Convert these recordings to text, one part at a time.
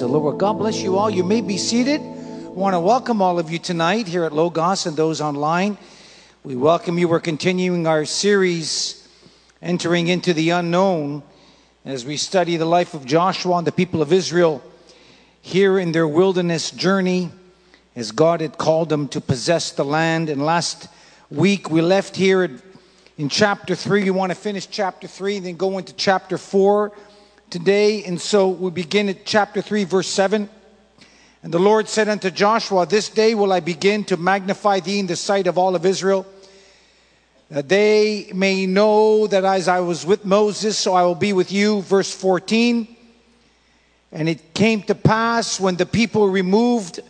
The Lord. God bless you all. You may be seated. I want to welcome all of you tonight here at Logos and those online. We welcome you. We're continuing our series, Entering into the Unknown, as we study the life of Joshua and the people of Israel here in their wilderness journey as God had called them to possess the land. And last week we left here in chapter 3. We want to finish chapter 3 and then go into chapter 4 today. And so we begin at chapter 3, verse 7. And the Lord said unto Joshua, This day will I begin to magnify thee in the sight of all of Israel, that they may know that as I was with Moses, so I will be with you. Verse 14. And it came to pass when the people removed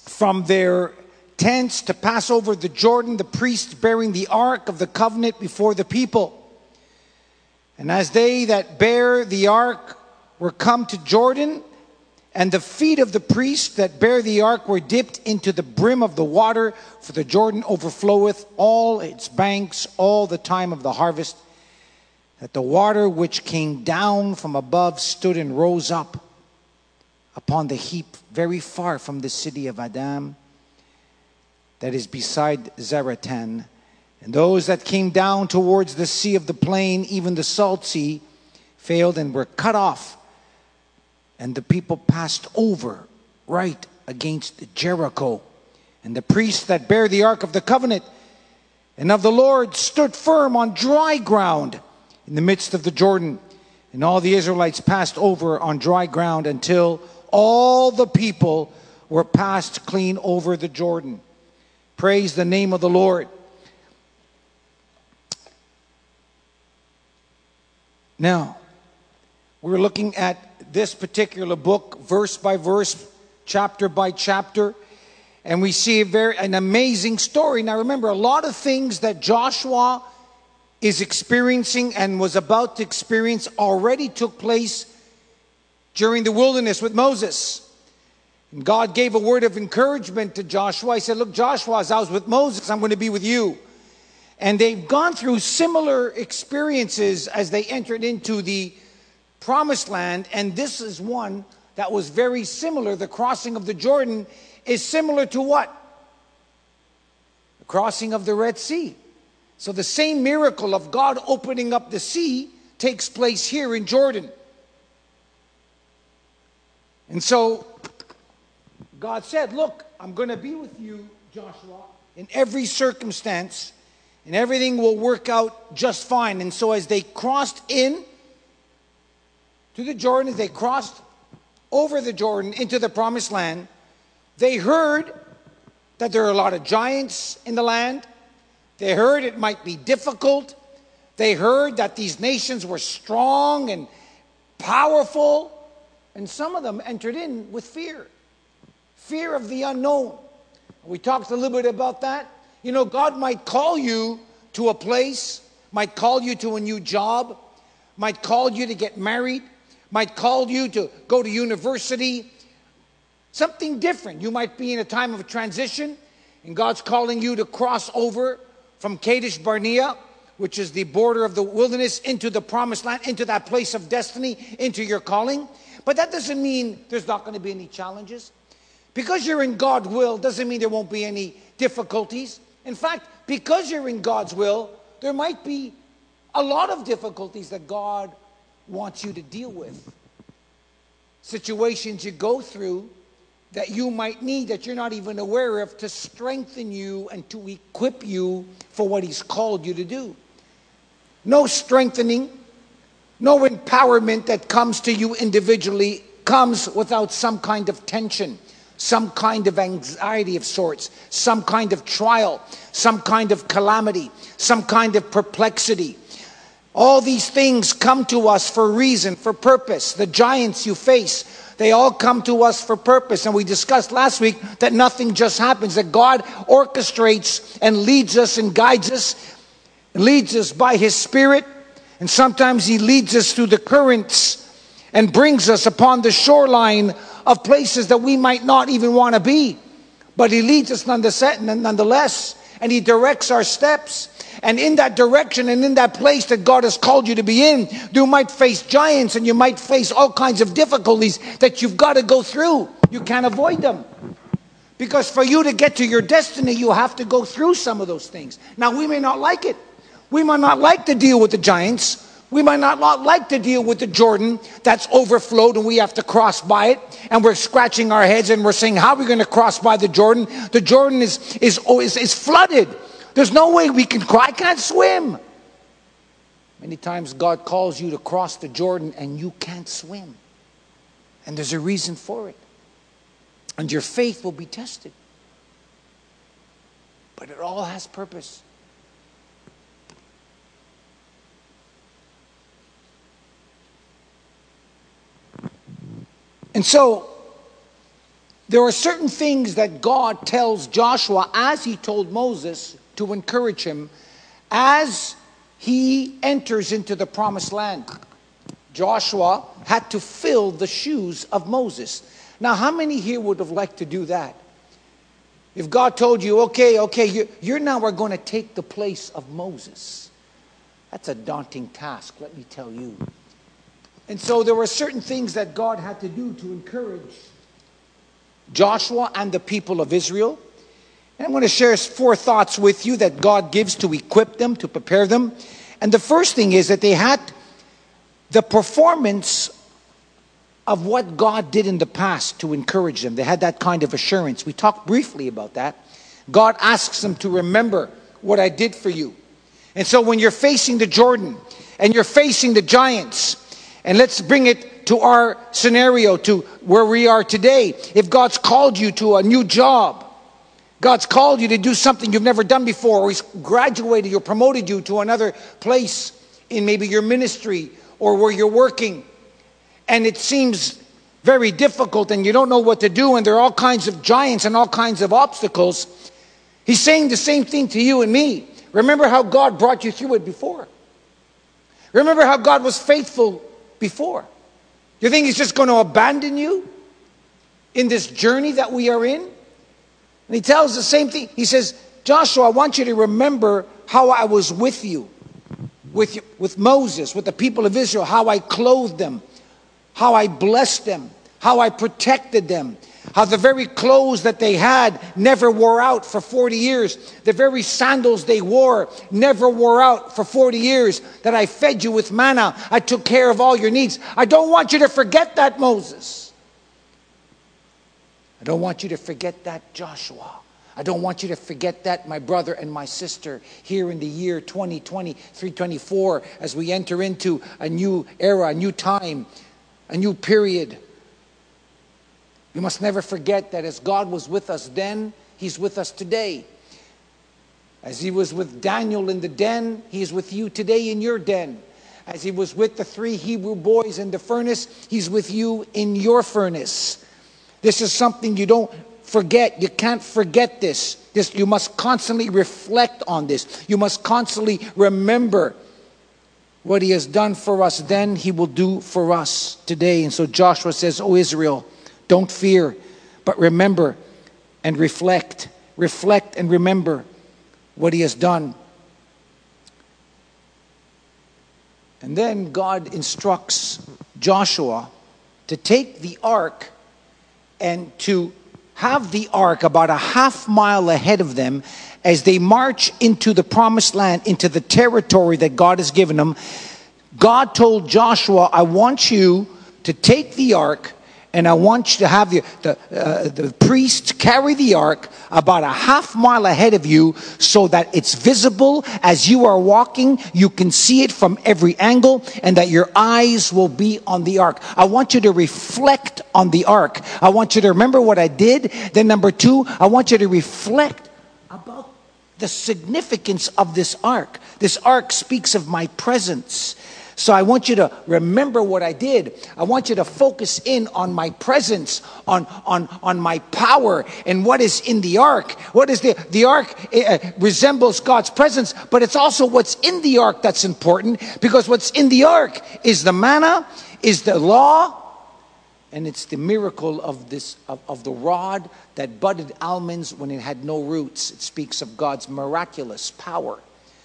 from their tents to pass over the Jordan, the priests bearing the ark of the covenant before the people. And as they that bear the ark were come to Jordan, and the feet of the priests that bear the ark were dipped into the brim of the water, for the Jordan overfloweth all its banks all the time of the harvest, that the water which came down from above stood and rose up upon the heap very far from the city of Adam, that is beside Zaretan and those that came down towards the sea of the plain, even the salt sea, failed and were cut off. And the people passed over right against Jericho. And the priests that bear the ark of the covenant and of the Lord stood firm on dry ground in the midst of the Jordan. And all the Israelites passed over on dry ground until all the people were passed clean over the Jordan. Praise the name of the Lord. Now, we're looking at this particular book, verse by verse, chapter by chapter, and we see a very an amazing story. Now, remember, a lot of things that Joshua is experiencing and was about to experience already took place during the wilderness with Moses. And God gave a word of encouragement to Joshua. He said, Look, Joshua, as I was with Moses, I'm going to be with you. And they've gone through similar experiences as they entered into the promised land. And this is one that was very similar. The crossing of the Jordan is similar to what? The crossing of the Red Sea. So the same miracle of God opening up the sea takes place here in Jordan. And so God said, Look, I'm going to be with you, Joshua, in every circumstance and everything will work out just fine. And so, as they crossed in to the Jordan, as they crossed over the Jordan into the promised land, they heard that there are a lot of giants in the land. They heard it might be difficult. They heard that these nations were strong and powerful. And some of them entered in with fear fear of the unknown. We talked a little bit about that. You know, God might call you to a place, might call you to a new job, might call you to get married, might call you to go to university, something different. You might be in a time of transition, and God's calling you to cross over from Kadesh Barnea, which is the border of the wilderness, into the promised land, into that place of destiny, into your calling. But that doesn't mean there's not going to be any challenges. Because you're in God's will doesn't mean there won't be any difficulties. In fact, because you're in God's will, there might be a lot of difficulties that God wants you to deal with. Situations you go through that you might need that you're not even aware of to strengthen you and to equip you for what He's called you to do. No strengthening, no empowerment that comes to you individually comes without some kind of tension some kind of anxiety of sorts, some kind of trial, some kind of calamity, some kind of perplexity. All these things come to us for reason, for purpose. The giants you face, they all come to us for purpose. And we discussed last week that nothing just happens, that God orchestrates and leads us and guides us, leads us by His Spirit. And sometimes He leads us through the currents and brings us upon the shoreline of places that we might not even want to be. But He leads us nonetheless, and He directs our steps. And in that direction and in that place that God has called you to be in, you might face giants and you might face all kinds of difficulties that you've got to go through. You can't avoid them. Because for you to get to your destiny, you have to go through some of those things. Now, we may not like it. We might not like to deal with the giants. We might not like to deal with the Jordan that's overflowed and we have to cross by it. And we're scratching our heads and we're saying, How are we going to cross by the Jordan? The Jordan is, is, oh, is, is flooded. There's no way we can. I can't swim. Many times God calls you to cross the Jordan and you can't swim. And there's a reason for it. And your faith will be tested. But it all has purpose. And so, there are certain things that God tells Joshua as he told Moses to encourage him as he enters into the promised land. Joshua had to fill the shoes of Moses. Now, how many here would have liked to do that? If God told you, okay, okay, you, you're now are going to take the place of Moses. That's a daunting task, let me tell you. And so there were certain things that God had to do to encourage Joshua and the people of Israel. And I'm going to share four thoughts with you that God gives to equip them, to prepare them. And the first thing is that they had the performance of what God did in the past to encourage them. They had that kind of assurance. We talked briefly about that. God asks them to remember what I did for you. And so when you're facing the Jordan and you're facing the giants, and let's bring it to our scenario, to where we are today. If God's called you to a new job, God's called you to do something you've never done before, or He's graduated or promoted you to another place in maybe your ministry or where you're working, and it seems very difficult and you don't know what to do, and there are all kinds of giants and all kinds of obstacles. He's saying the same thing to you and me. Remember how God brought you through it before. Remember how God was faithful before. You think He's just going to abandon you in this journey that we are in? And He tells the same thing. He says, Joshua, I want you to remember how I was with you, with, with Moses, with the people of Israel, how I clothed them, how I blessed them, how I protected them, how the very clothes that they had never wore out for 40 years. The very sandals they wore never wore out for 40 years. That I fed you with manna. I took care of all your needs. I don't want you to forget that, Moses. I don't want you to forget that, Joshua. I don't want you to forget that, my brother and my sister, here in the year 2020, 324, as we enter into a new era, a new time, a new period. We must never forget that as God was with us then, He's with us today. As He was with Daniel in the den, He is with you today in your den. As He was with the three Hebrew boys in the furnace, He's with you in your furnace. This is something you don't forget. You can't forget this. This you must constantly reflect on this. You must constantly remember what he has done for us then he will do for us today. And so Joshua says, "O Israel, don't fear, but remember and reflect. Reflect and remember what He has done. And then God instructs Joshua to take the ark and to have the ark about a half mile ahead of them as they march into the promised land, into the territory that God has given them. God told Joshua, I want you to take the ark and I want you to have the, the, uh, the priest carry the ark about a half mile ahead of you so that it's visible as you are walking. You can see it from every angle and that your eyes will be on the ark. I want you to reflect on the ark. I want you to remember what I did. Then, number two, I want you to reflect about the significance of this ark. This ark speaks of my presence. So I want you to remember what I did. I want you to focus in on my presence, on, on, on my power, and what is in the ark. What is the, the ark uh, resembles God's presence, but it's also what's in the ark that's important because what's in the ark is the manna, is the law, and it's the miracle of this of, of the rod that budded almonds when it had no roots. It speaks of God's miraculous power.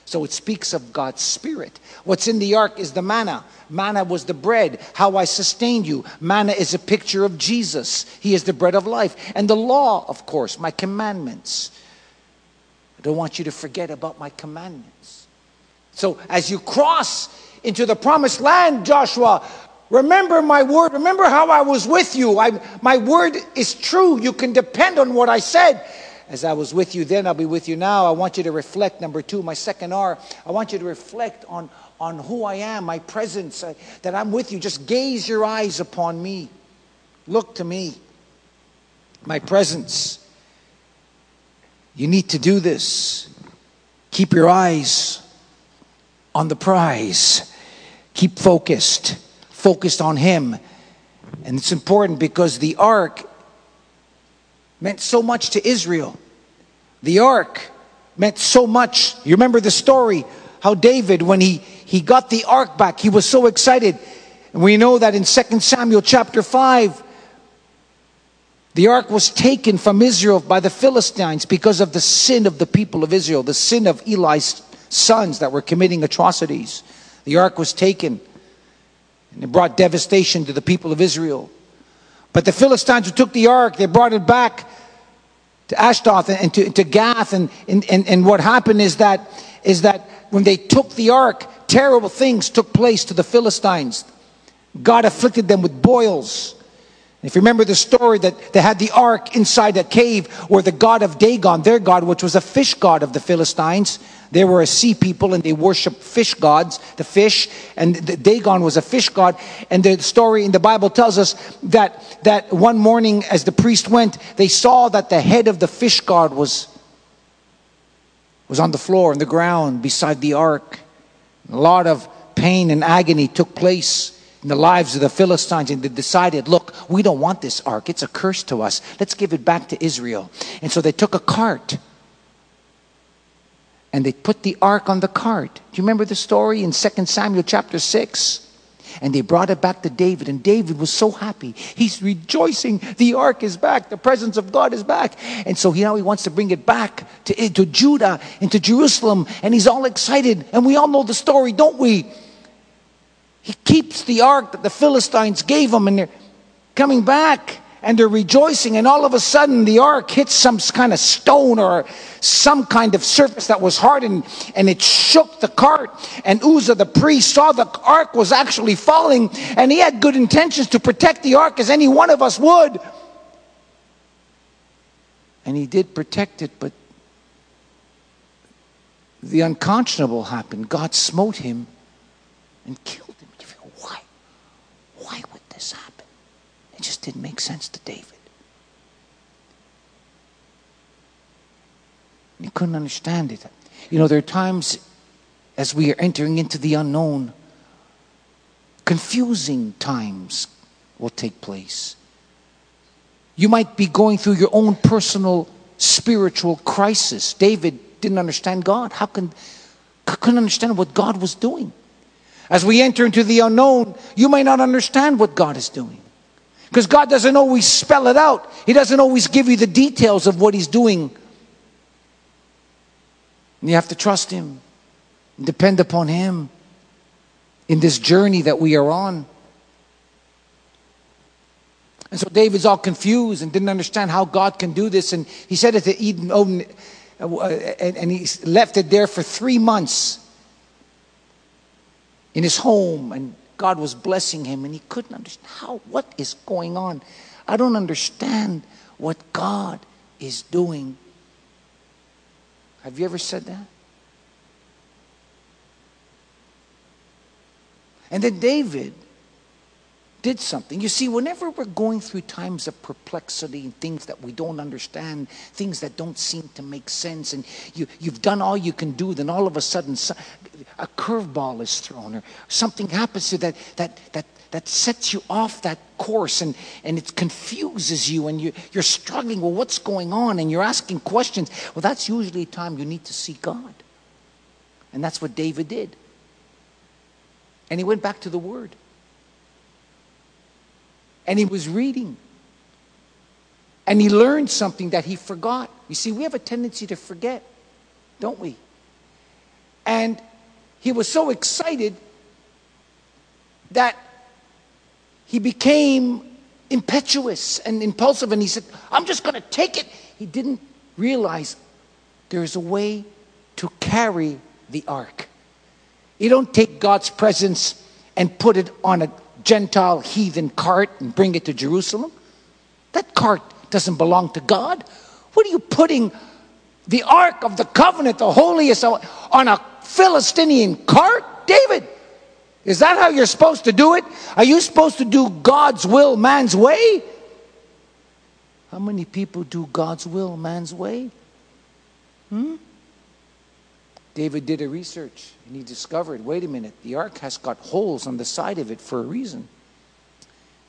So it speaks of God's Spirit. What's in the ark is the manna. Manna was the bread, how I sustained you. Manna is a picture of Jesus. He is the bread of life. And the law, of course, my commandments. I don't want you to forget about my commandments. So as you cross into the promised land, Joshua, remember my word. Remember how I was with you. I, my word is true. You can depend on what I said. As I was with you then, I'll be with you now. I want you to reflect. Number two, my second R, I want you to reflect on, on who I am, my presence, uh, that I'm with you. Just gaze your eyes upon me. Look to me. My presence. You need to do this. Keep your eyes on the prize. Keep focused, focused on Him. And it's important because the ark meant so much to Israel. The ark meant so much. You remember the story how David, when he, he got the ark back, he was so excited. And we know that in 2 Samuel chapter 5, the ark was taken from Israel by the Philistines because of the sin of the people of Israel, the sin of Eli's sons that were committing atrocities. The ark was taken and it brought devastation to the people of Israel. But the Philistines who took the ark, they brought it back to Ashdod and to, to Gath. And, and, and what happened is that, is that when they took the ark, terrible things took place to the Philistines. God afflicted them with boils. If you remember the story that they had the ark inside a cave where the god of Dagon, their god, which was a fish god of the Philistines, they were a sea people and they worshiped fish gods, the fish, and Dagon was a fish god. And the story in the Bible tells us that, that one morning as the priest went, they saw that the head of the fish god was, was on the floor, on the ground, beside the ark. A lot of pain and agony took place in the lives of the Philistines, and they decided, look, we don't want this ark. It's a curse to us. Let's give it back to Israel. And so they took a cart and they put the ark on the cart. Do you remember the story in 2 Samuel chapter 6? And they brought it back to David, and David was so happy. He's rejoicing. The ark is back. The presence of God is back. And so he, now he wants to bring it back to, to Judah and to Jerusalem, and he's all excited. And we all know the story, don't we? He keeps the ark that the Philistines gave him, and they're coming back and they're rejoicing, and all of a sudden the ark hits some kind of stone or some kind of surface that was hardened, and it shook the cart. And Uzzah the priest saw the ark was actually falling, and he had good intentions to protect the ark as any one of us would. And he did protect it, but the unconscionable happened. God smote him and killed It just didn't make sense to David. He couldn't understand it. You know, there are times as we are entering into the unknown, confusing times will take place. You might be going through your own personal spiritual crisis. David didn't understand God. How can couldn't understand what God was doing? As we enter into the unknown, you may not understand what God is doing. Because God doesn't always spell it out, He doesn't always give you the details of what He's doing. And you have to trust Him depend upon Him in this journey that we are on. And so David's all confused and didn't understand how God can do this. And he said it to Eden, uh, and he left it there for three months in his home. And God was blessing him and he couldn't understand how what is going on. I don't understand what God is doing. Have you ever said that? And then David did something. You see, whenever we're going through times of perplexity and things that we don't understand, things that don't seem to make sense, and you, you've done all you can do, then all of a sudden a curveball is thrown or something happens to that, that, that, that sets you off that course and, and it confuses you and you, you're struggling, well, what's going on? And you're asking questions. Well, that's usually a time you need to see God. And that's what David did. And he went back to the Word and he was reading. And he learned something that he forgot. You see, we have a tendency to forget, don't we? And he was so excited that he became impetuous and impulsive and he said, I'm just going to take it. He didn't realize there's a way to carry the ark. You don't take God's presence and put it on a Gentile heathen cart and bring it to Jerusalem. That cart doesn't belong to God. What are you putting the ark of the covenant, the holiest, on a Philistine cart? David, is that how you're supposed to do it? Are you supposed to do God's will man's way? How many people do God's will man's way? Hmm? David did a research and he discovered wait a minute, the ark has got holes on the side of it for a reason.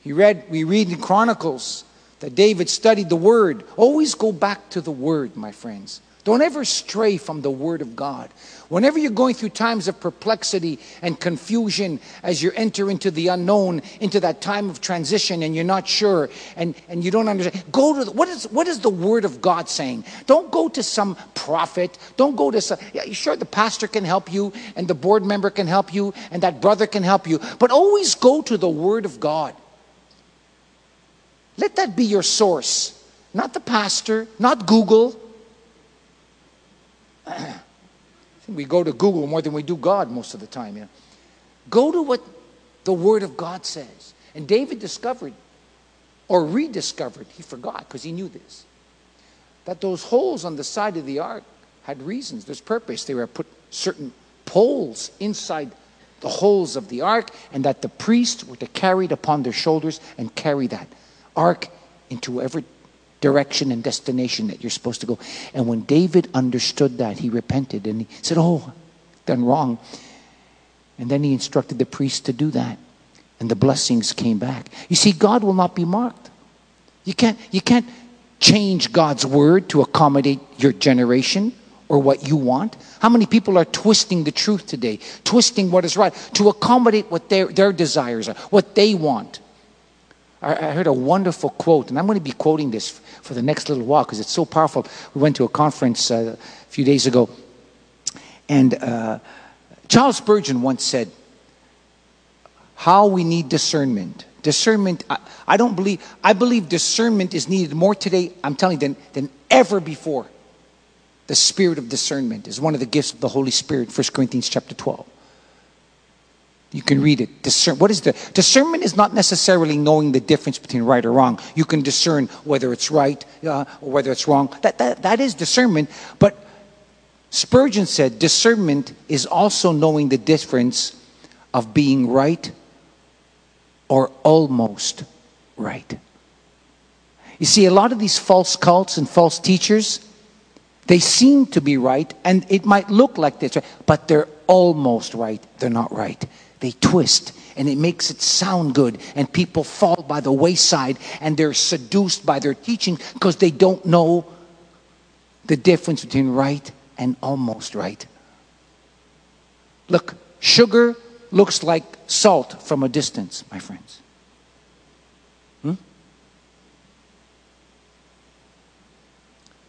He read, we read in Chronicles that David studied the Word. Always go back to the Word, my friends. Don't ever stray from the Word of God. Whenever you're going through times of perplexity and confusion as you enter into the unknown, into that time of transition and you're not sure and, and you don't understand, go to the, what is what is the Word of God saying? Don't go to some prophet. Don't go to some yeah, sure the pastor can help you and the board member can help you and that brother can help you, but always go to the Word of God. Let that be your source. Not the pastor, not Google, we go to Google more than we do God most of the time. You know? Go to what the Word of God says. And David discovered, or rediscovered, he forgot because he knew this, that those holes on the side of the ark had reasons, there's purpose. They were put certain poles inside the holes of the ark, and that the priests were to carry it upon their shoulders and carry that ark into whatever direction and destination that you're supposed to go. And when David understood that, he repented and he said, Oh, done wrong. And then he instructed the priest to do that. And the blessings came back. You see, God will not be marked. You can't, you can't change God's word to accommodate your generation or what you want. How many people are twisting the truth today, twisting what is right to accommodate what their, their desires are, what they want? I heard a wonderful quote, and I'm going to be quoting this for the next little while because it's so powerful. We went to a conference uh, a few days ago, and uh, Charles Spurgeon once said, How we need discernment. Discernment, I, I, don't believe, I believe discernment is needed more today, I'm telling you, than, than ever before. The spirit of discernment is one of the gifts of the Holy Spirit, 1 Corinthians chapter 12. You can read it. Discern. What is the discernment? Is not necessarily knowing the difference between right or wrong. You can discern whether it's right uh, or whether it's wrong. That, that that is discernment. But Spurgeon said discernment is also knowing the difference of being right or almost right. You see, a lot of these false cults and false teachers, they seem to be right, and it might look like this, right, but they're almost right. They're not right they twist and it makes it sound good and people fall by the wayside and they're seduced by their teaching because they don't know the difference between right and almost right. Look sugar looks like salt from a distance my friends. Hmm?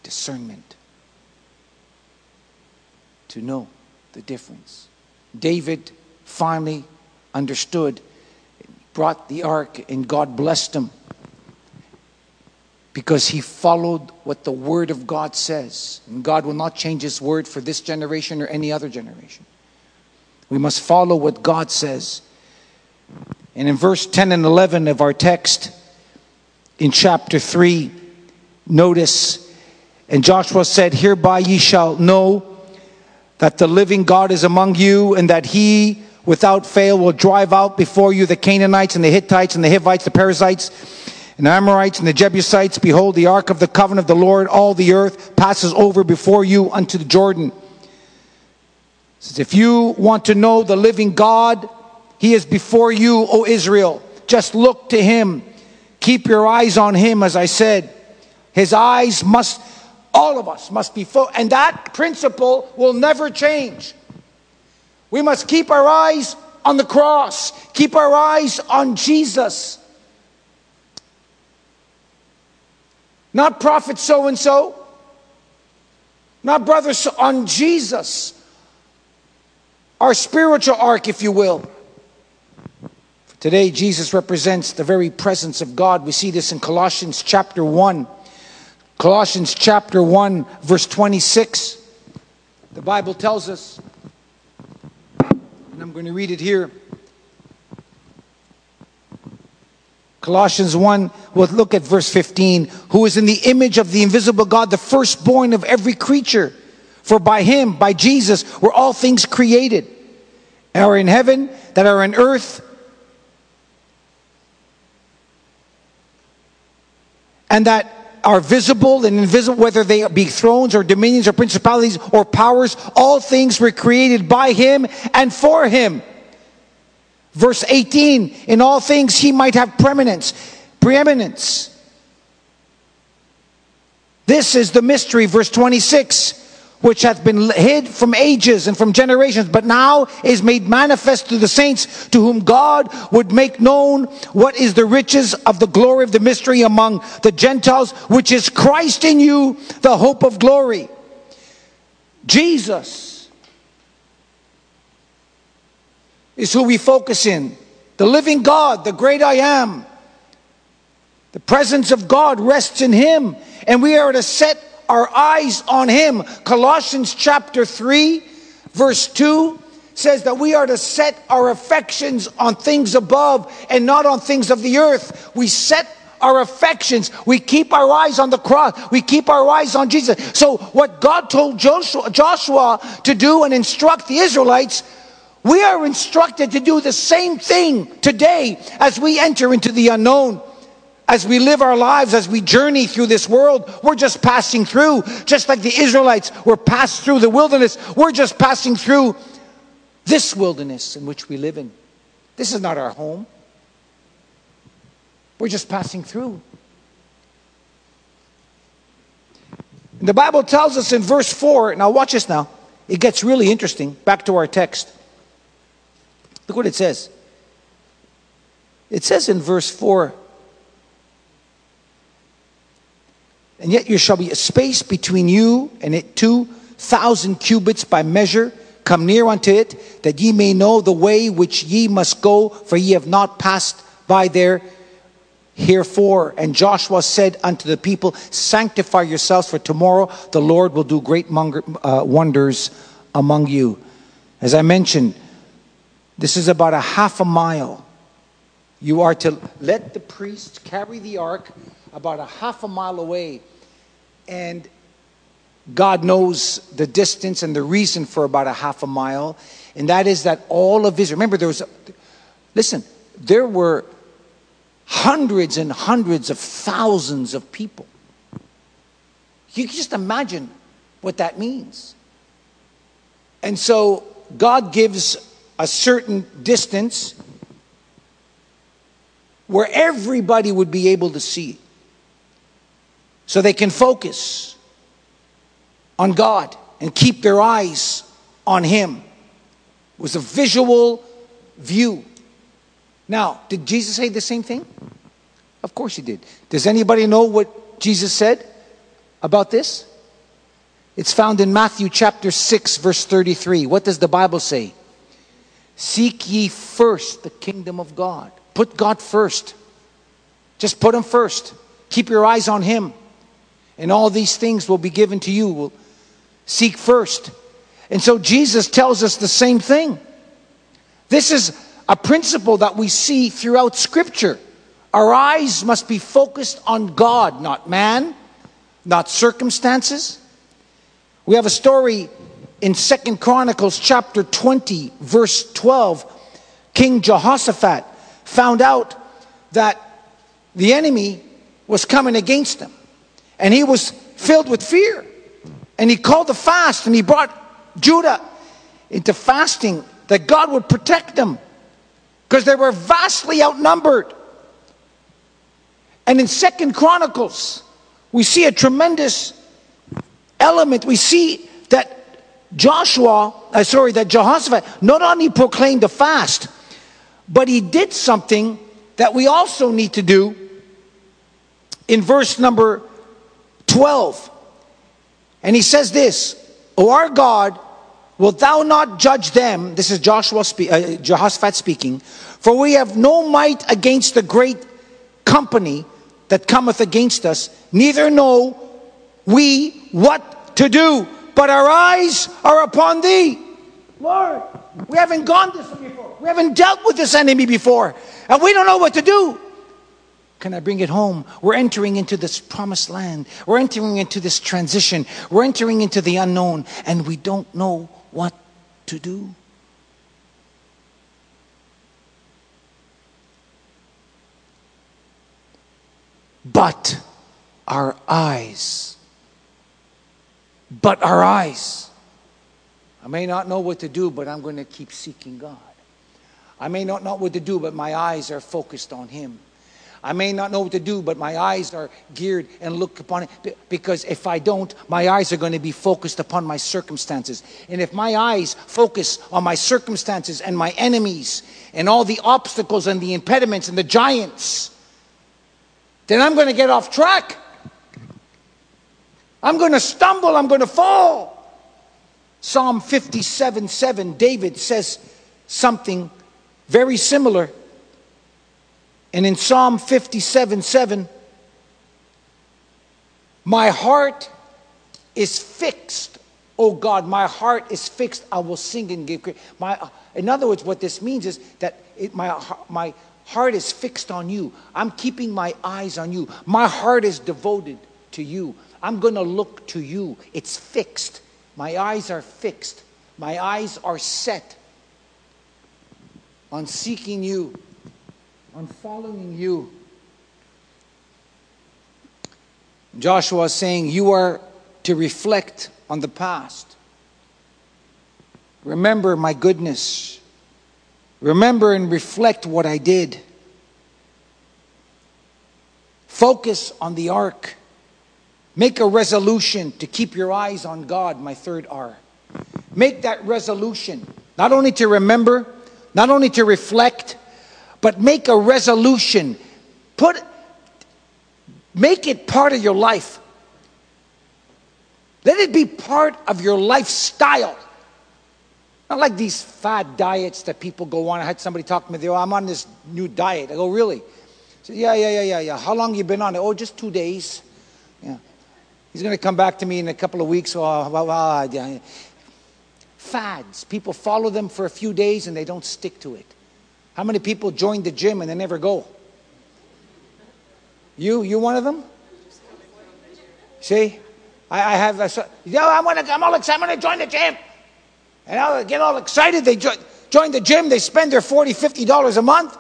discernment. To know the difference. David finally understood, brought the ark, and God blessed him because he followed what the Word of God says. And God will not change His Word for this generation or any other generation. We must follow what God says. And in verse 10 and 11 of our text, in chapter 3, notice, and Joshua said, Hereby ye shall know that the living God is among you, and that he without fail will drive out before you the Canaanites and the Hittites and the Hivites, the Perizzites, and the Amorites and the Jebusites. Behold, the ark of the covenant of the Lord, all the earth passes over before you unto the Jordan. Says, if you want to know the living God, he is before you, O Israel. Just look to him. Keep your eyes on him, as I said. His eyes must, all of us must be full, and that principle will never change. We must keep our eyes on the cross, keep our eyes on Jesus. Not prophet so and so, not brother so, on Jesus. our spiritual ark, if you will. Today, Jesus represents the very presence of God. We see this in Colossians chapter 1. Colossians chapter 1, verse 26. The Bible tells us, and I'm going to read it here. Colossians 1, we'll look at verse 15. Who is in the image of the invisible God, the firstborn of every creature. For by him, by Jesus, were all things created, are in heaven, that are in earth, and that are visible and invisible, whether they be thrones or dominions or principalities or powers, all things were created by him and for him. Verse 18, in all things he might have preeminence, preeminence. This is the mystery, verse 26 which hath been hid from ages and from generations, but now is made manifest to the saints, to whom God would make known what is the riches of the glory of the mystery among the Gentiles, which is Christ in you, the hope of glory. Jesus is who we focus in. The living God, the great I am. The presence of God rests in Him, and we are to set our eyes on Him. Colossians chapter 3, verse 2 says that we are to set our affections on things above and not on things of the earth. We set our affections. We keep our eyes on the cross. We keep our eyes on Jesus. So, what God told Joshua, Joshua to do and instruct the Israelites, we are instructed to do the same thing today as we enter into the unknown. As we live our lives, as we journey through this world, we're just passing through. Just like the Israelites were passed through the wilderness, we're just passing through this wilderness in which we live in. This is not our home. We're just passing through. And the Bible tells us in verse 4, now watch this now. It gets really interesting. Back to our text. Look what it says. It says in verse 4 And yet there shall be a space between you and it two thousand cubits by measure. Come near unto it, that ye may know the way which ye must go, for ye have not passed by there herefore. And Joshua said unto the people, Sanctify yourselves, for tomorrow the Lord will do great uh, wonders among you. As I mentioned, this is about a half a mile. You are to let the priest carry the ark about a half a mile away. And God knows the distance and the reason for about a half a mile. And that is that all of Israel, remember, there was, listen, there were hundreds and hundreds of thousands of people. You can just imagine what that means. And so God gives a certain distance where everybody would be able to see so they can focus on God and keep their eyes on Him. It was a visual view. Now, did Jesus say the same thing? Of course he did. Does anybody know what Jesus said about this? It's found in Matthew chapter 6, verse 33. What does the Bible say? Seek ye first the kingdom of God. Put God first. Just put Him first. Keep your eyes on Him and all these things will be given to you. Will seek first. And so Jesus tells us the same thing. This is a principle that we see throughout Scripture. Our eyes must be focused on God, not man, not circumstances. We have a story in Second Chronicles chapter 20, verse 12. King Jehoshaphat found out that the enemy was coming against him. And he was filled with fear. And he called the fast and he brought Judah into fasting that God would protect them because they were vastly outnumbered. And in Second Chronicles, we see a tremendous element. We see that Joshua, uh, sorry, that Jehoshaphat not only proclaimed a fast, but he did something that we also need to do in verse number 12. And he says this, O our God, wilt thou not judge them? This is Joshua spe- uh, Jehoshaphat speaking. For we have no might against the great company that cometh against us, neither know we what to do, but our eyes are upon thee. Lord, we haven't gone this before. We haven't dealt with this enemy before, and we don't know what to do. Can I bring it home? We're entering into this promised land. We're entering into this transition. We're entering into the unknown, and we don't know what to do. But our eyes, but our eyes. I may not know what to do, but I'm going to keep seeking God. I may not know what to do, but my eyes are focused on Him. I may not know what to do, but my eyes are geared and look upon it. Because if I don't, my eyes are going to be focused upon my circumstances. And if my eyes focus on my circumstances and my enemies and all the obstacles and the impediments and the giants, then I'm going to get off track. I'm going to stumble. I'm going to fall. Psalm 57 7, David says something very similar. And in Psalm 57 7, my heart is fixed. Oh God, my heart is fixed. I will sing and give grace. My, in other words, what this means is that it, my, my heart is fixed on you. I'm keeping my eyes on you. My heart is devoted to you. I'm going to look to you. It's fixed. My eyes are fixed. My eyes are set on seeking you, on following you. Joshua is saying, You are to reflect on the past. Remember my goodness. Remember and reflect what I did. Focus on the ark. Make a resolution to keep your eyes on God, my third R. Make that resolution, not only to remember, not only to reflect, but make a resolution. Put make it part of your life. Let it be part of your lifestyle. Not like these fad diets that people go on. I had somebody talk to me, oh, I'm on this new diet. I go, really? Said, yeah, yeah, yeah, yeah, yeah. How long you been on it? Oh, just two days. Yeah. He's going to come back to me in a couple of weeks. Oh, blah, blah, blah. Fads. People follow them for a few days and they don't stick to it. How many people join the gym and they never go? You, you one of them? See, I, I have. A, yeah, I'm, gonna, I'm all excited. I'm to join the gym. And I get all excited. They jo- join the gym. They spend their $40, $50 a month.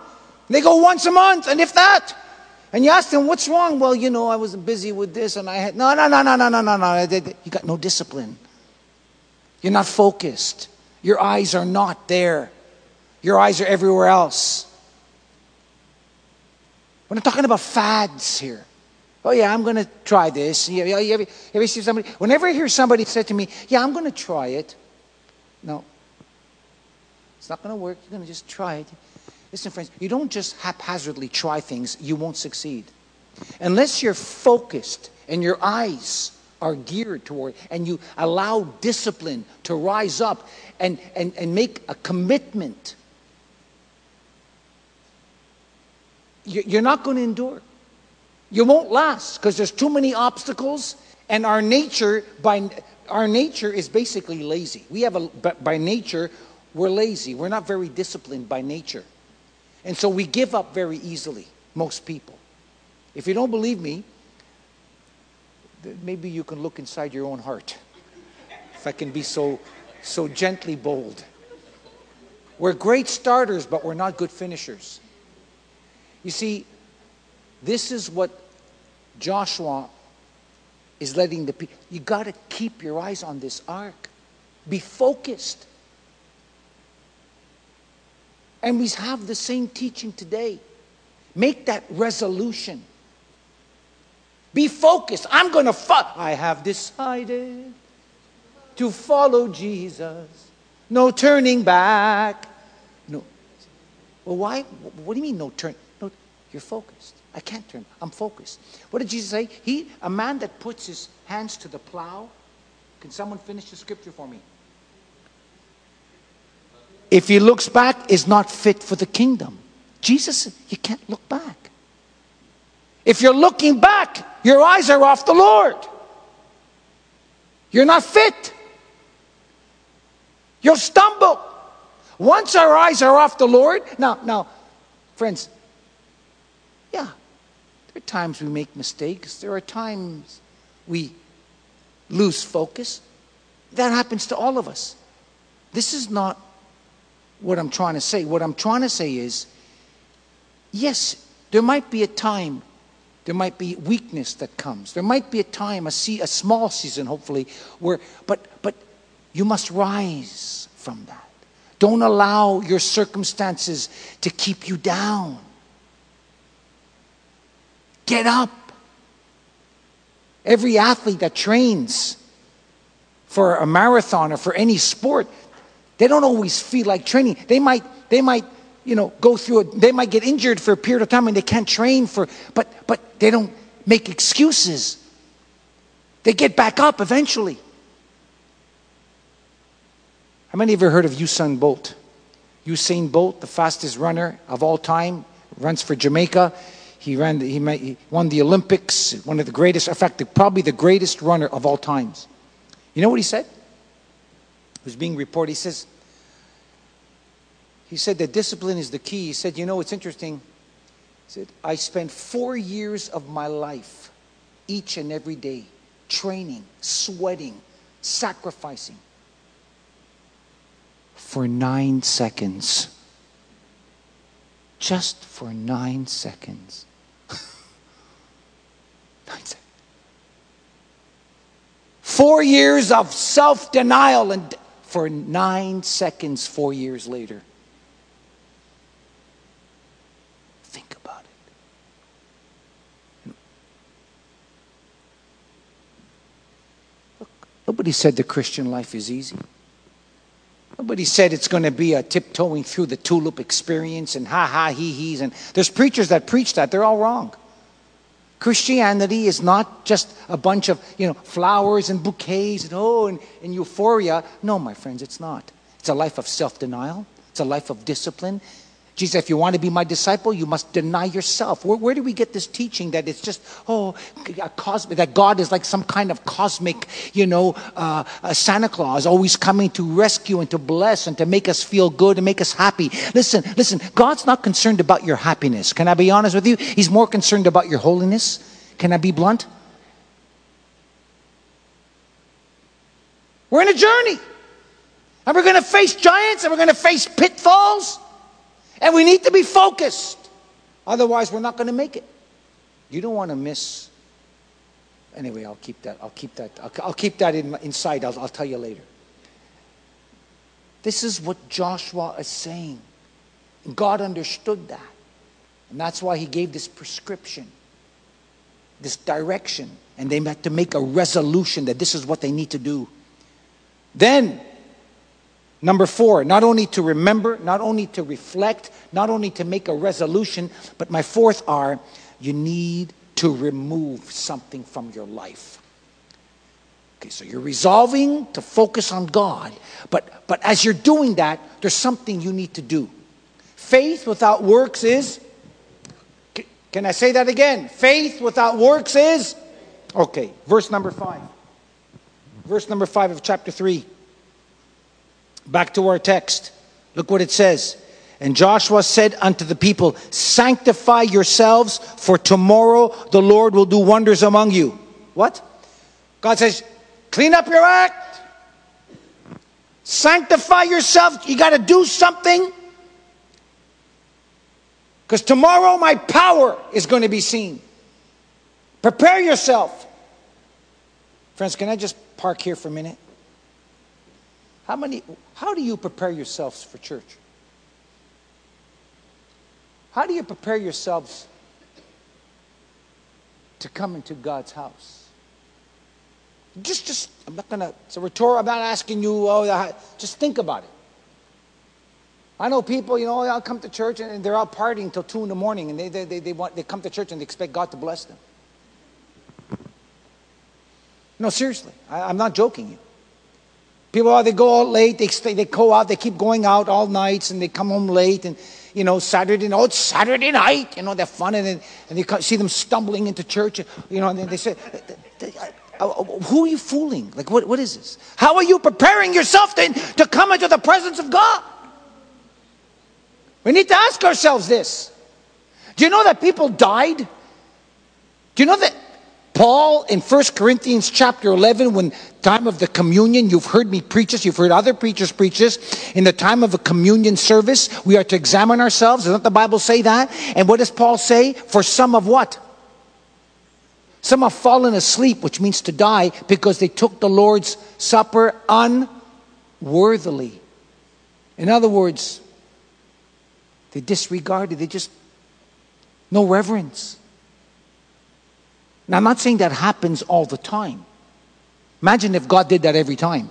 They go once a month, and if that. And you ask them, what's wrong? Well, you know, I was busy with this, and I had. No, no, no, no, no, no, no, no. You got no discipline. You're not focused. Your eyes are not there. Your eyes are everywhere else. We're not talking about fads here. Oh, yeah, I'm going to try this. You ever, you ever see somebody? Whenever I hear somebody say to me, yeah, I'm going to try it. No. It's not going to work. You're going to just try it. Listen, friends, you don't just haphazardly try things, you won't succeed. Unless you're focused and your eyes are geared toward and you allow discipline to rise up and, and, and make a commitment, you're not going to endure. You won't last because there's too many obstacles and our nature by our nature is basically lazy. We have a, by nature, we're lazy. We're not very disciplined by nature. And so we give up very easily, most people. If you don't believe me, maybe you can look inside your own heart. If I can be so, so gently bold. We're great starters, but we're not good finishers. You see, this is what Joshua is letting the people, you got to keep your eyes on this ark. Be focused. And we have the same teaching today. Make that resolution. Be focused. I'm going to. I have decided to follow Jesus. No turning back. No. Well, why? What do you mean no turn? You're focused. I can't turn. I'm focused. What did Jesus say? He, a man that puts his hands to the plow. Can someone finish the scripture for me? if he looks back, is not fit for the kingdom. Jesus, you can't look back. If you're looking back, your eyes are off the Lord. You're not fit. You'll stumble. Once our eyes are off the Lord, now, now, friends, yeah, there are times we make mistakes. There are times we lose focus. That happens to all of us. This is not what I'm trying to say. What I'm trying to say is yes, there might be a time, there might be weakness that comes. There might be a time, a, see, a small season, hopefully, where, but, but you must rise from that. Don't allow your circumstances to keep you down. Get up. Every athlete that trains for a marathon or for any sport, they don't always feel like training. They might, they might, you know, go through it. They might get injured for a period of time and they can't train for, but, but they don't make excuses. They get back up eventually. How many of you heard of Usain Bolt? Usain Bolt, the fastest runner of all time, runs for Jamaica. He ran. He, he won the Olympics. One of the greatest, in fact, probably the greatest runner of all times. You know what he said? It was being reported. He says. He said that discipline is the key. He said, you know, it's interesting. He said, I spent four years of my life, each and every day, training, sweating, sacrificing for nine seconds. Just for nine seconds. nine seconds. Four years of self denial, and for nine seconds, four years later. Think about it. Look, nobody said the Christian life is easy. Nobody said it's going to be a tiptoeing through the tulip experience and ha ha he he's. And there's preachers that preach that. They're all wrong. Christianity is not just a bunch of you know flowers and bouquets and oh and, and euphoria. No, my friends, it's not. It's a life of self-denial. It's a life of discipline. Jesus, if you want to be my disciple, you must deny yourself. Where, where do we get this teaching that it's just, oh, cosmic, that God is like some kind of cosmic, you know, uh, Santa Claus always coming to rescue and to bless and to make us feel good and make us happy? Listen, listen, God's not concerned about your happiness. Can I be honest with you? He's more concerned about your holiness. Can I be blunt? We're in a journey. And we're going to face giants and we're going to face pitfalls. And we need to be focused. Otherwise, we're not going to make it. You don't want to miss. Anyway, I'll keep that. I'll keep that. I'll, I'll keep that in, inside. I'll, I'll tell you later. This is what Joshua is saying. God understood that. And that's why he gave this prescription, this direction. And they had to make a resolution that this is what they need to do. Then Number four, not only to remember, not only to reflect, not only to make a resolution, but my fourth are you need to remove something from your life. Okay, so you're resolving to focus on God, but, but as you're doing that, there's something you need to do. Faith without works is, can I say that again? Faith without works is, okay, verse number five. Verse number five of chapter three. Back to our text. Look what it says. And Joshua said unto the people, Sanctify yourselves, for tomorrow the Lord will do wonders among you. What? God says, Clean up your act. Sanctify yourself. You got to do something. Because tomorrow my power is going to be seen. Prepare yourself. Friends, can I just park here for a minute? How many how do you prepare yourselves for church? How do you prepare yourselves to come into God's house? Just just I'm not gonna it's a rhetorical I'm not asking you oh just think about it. I know people, you know, I'll come to church and they're out partying until two in the morning and they, they, they, they, want, they come to church and they expect God to bless them. No, seriously, I, I'm not joking you. People, oh, they go out late, they, stay, they go out, they keep going out all nights, and they come home late, and, you know, Saturday, oh, it's Saturday night, you know, they're fun, and, and you see them stumbling into church, you know, and they say, uh, uh, who are you fooling? Like, what, what is this? How are you preparing yourself then to come into the presence of God? We need to ask ourselves this. Do you know that people died? Do you know that Paul in 1 Corinthians chapter 11, when time of the communion, you've heard me preach this, you've heard other preachers preach this. In the time of a communion service, we are to examine ourselves. Doesn't the Bible say that? And what does Paul say? For some of what? Some have fallen asleep, which means to die, because they took the Lord's Supper unworthily. In other words, they disregarded, they just, no reverence. Now, I'm not saying that happens all the time. Imagine if God did that every time.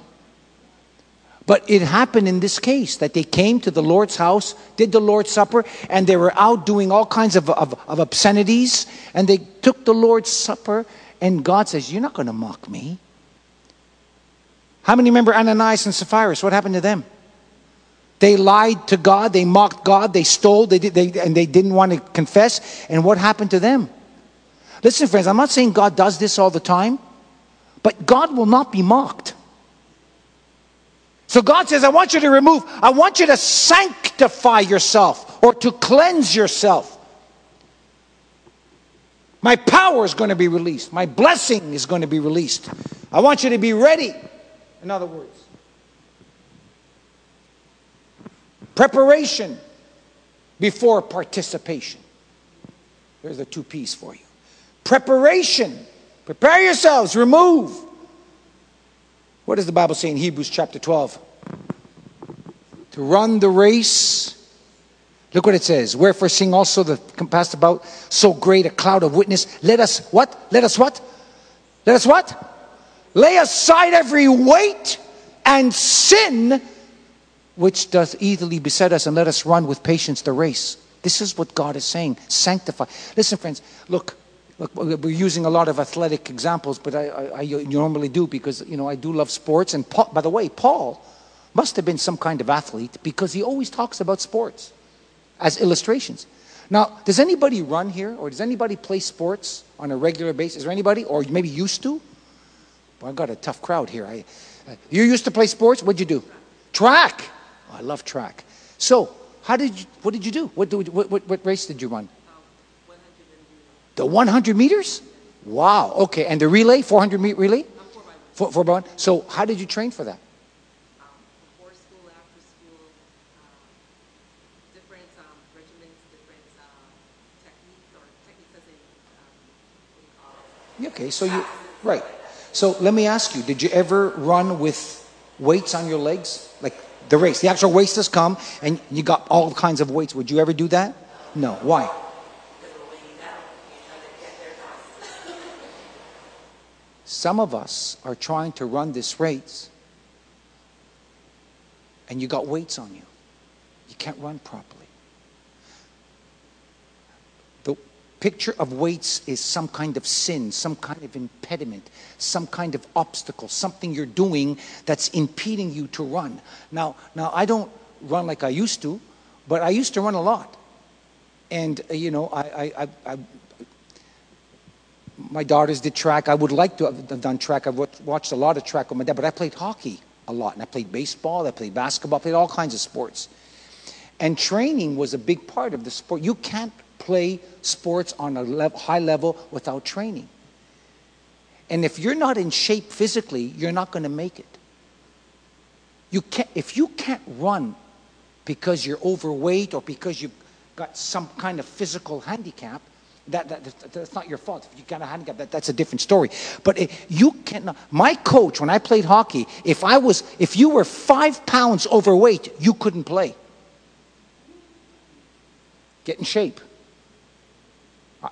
But it happened in this case that they came to the Lord's house, did the Lord's Supper, and they were out doing all kinds of, of, of obscenities, and they took the Lord's Supper, and God says, You're not going to mock me. How many remember Ananias and Sapphira? What happened to them? They lied to God, they mocked God, they stole, they did, they, and they didn't want to confess. And what happened to them? Listen, friends, I'm not saying God does this all the time, but God will not be mocked. So God says, I want you to remove, I want you to sanctify yourself or to cleanse yourself. My power is going to be released. My blessing is going to be released. I want you to be ready. In other words, preparation before participation. There's the two piece for you. Preparation. Prepare yourselves. Remove. What does the Bible say in Hebrews chapter 12? To run the race. Look what it says. Wherefore seeing also the compassed about so great a cloud of witness. Let us what? Let us what? Let us what? Lay aside every weight and sin which doth easily beset us, and let us run with patience the race. This is what God is saying. Sanctify. Listen, friends, look, Look, we're using a lot of athletic examples, but I, I, I, normally do because you know I do love sports. And Paul, by the way, Paul must have been some kind of athlete because he always talks about sports as illustrations. Now, does anybody run here, or does anybody play sports on a regular basis? Is there anybody, or maybe used to? Well, I got a tough crowd here. I, uh, you used to play sports. What'd you do? Track. Oh, I love track. So, how did you, what did you do? What, what, what, what race did you run? The 100 meters? Wow. Okay. And the relay, 400 meter relay? Four, four by one. So how did you train for that? Um, before school, after school, uh, different um, regiments, different uh, techniques or techniques as in, um, Okay. So you, right. So let me ask you, did you ever run with weights on your legs? Like the race, the actual race has come and you got all kinds of weights. Would you ever do that? No. Why? Some of us are trying to run this race and you got weights on you. You can't run properly. The picture of weights is some kind of sin, some kind of impediment, some kind of obstacle, something you're doing that's impeding you to run. Now, now I don't run like I used to, but I used to run a lot. And, uh, you know, I, I, I, my daughters did track. I would like to have done track. I've watched a lot of track with my dad, but I played hockey a lot. And I played baseball, I played basketball, I played all kinds of sports. And training was a big part of the sport. You can't play sports on a level, high level without training. And if you're not in shape physically, you're not going to make it. You can't, if you can't run because you're overweight or because you've got some kind of physical handicap, that, that, that's not your fault. If you got a handicap, that, that's a different story. But it, you cannot. My coach, when I played hockey, if I was, if you were five pounds overweight, you couldn't play. Get in shape.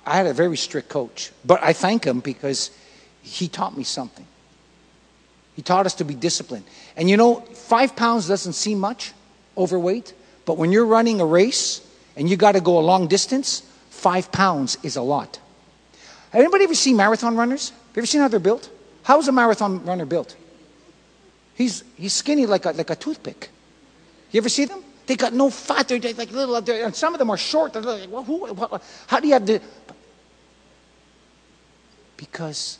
I had a very strict coach, but I thank him because he taught me something. He taught us to be disciplined. And you know, five pounds doesn't seem much overweight, but when you're running a race and you got to go a long distance, five pounds is a lot. Have anybody ever seen marathon runners? Have you ever seen how they're built? How is a marathon runner built? He's, he's skinny like a, like a toothpick. You ever see them? They got no fat. They're like little, they're, and some of them are short. They're like, well, who, what, how do you have the. Because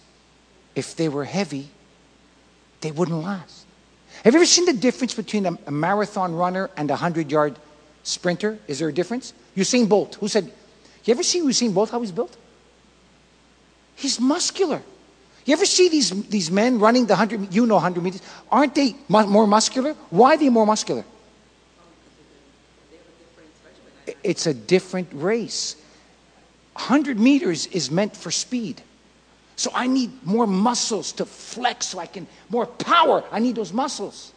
if they were heavy, they wouldn't last. Have you ever seen the difference between a, a marathon runner and a 100 yard sprinter? Is there a difference? Usain Bolt. Who said, You ever see Usain Bolt, how he's built? He's muscular. You ever see these, these men running the 100, you know 100 meters? Aren't they mu- more muscular? Why are they more muscular? It's a different race. 100 meters is meant for speed. So I need more muscles to flex so I can, more power. I need those muscles.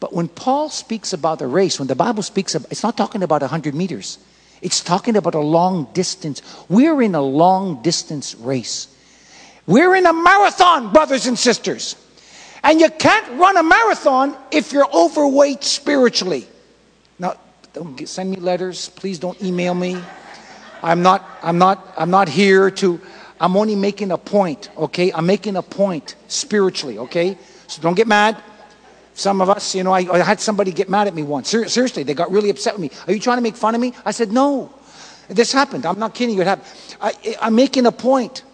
But when Paul speaks about the race, when the Bible speaks of, it's not talking about 100 meters. It's talking about a long distance. We're in a long distance race. We're in a marathon, brothers and sisters. And you can't run a marathon if you're overweight spiritually. Now, don't get, send me letters. Please don't email me. I'm not, I'm not, I'm not here to, I'm only making a point, okay? I'm making a point spiritually, okay? So don't get mad. Some of us, you know, I, I had somebody get mad at me once. Ser- seriously, they got really upset with me. Are you trying to make fun of me? I said, no. This happened. I'm not kidding you. It happened. I, I'm making a point.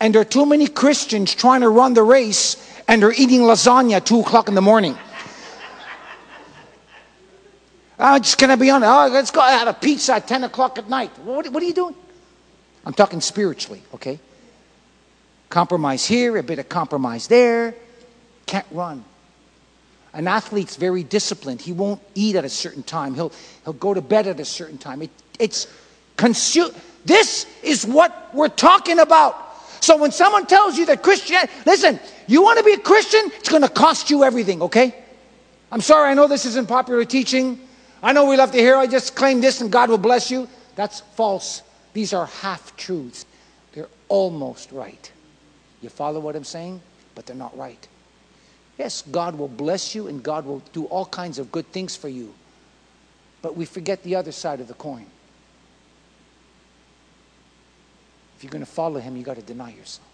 And there are too many Christians trying to run the race and they're eating lasagna at 2 o'clock in the morning. I'm just going to be honest. Oh, let's go have a pizza at 10 o'clock at night. What, what are you doing? I'm talking spiritually, okay? Compromise here, a bit of compromise there. Can't run. An athlete's very disciplined. He won't eat at a certain time. He'll, he'll go to bed at a certain time. It, it's consume. This is what we're talking about. So when someone tells you that Christian, listen, you want to be a Christian, it's going to cost you everything, okay? I'm sorry, I know this isn't popular teaching. I know we love to hear, I just claim this and God will bless you. That's false. These are half truths. They're almost right. You follow what I'm saying? But they're not right. Yes, God will bless you and God will do all kinds of good things for you. But we forget the other side of the coin. If you're going to follow him, you got to deny yourself.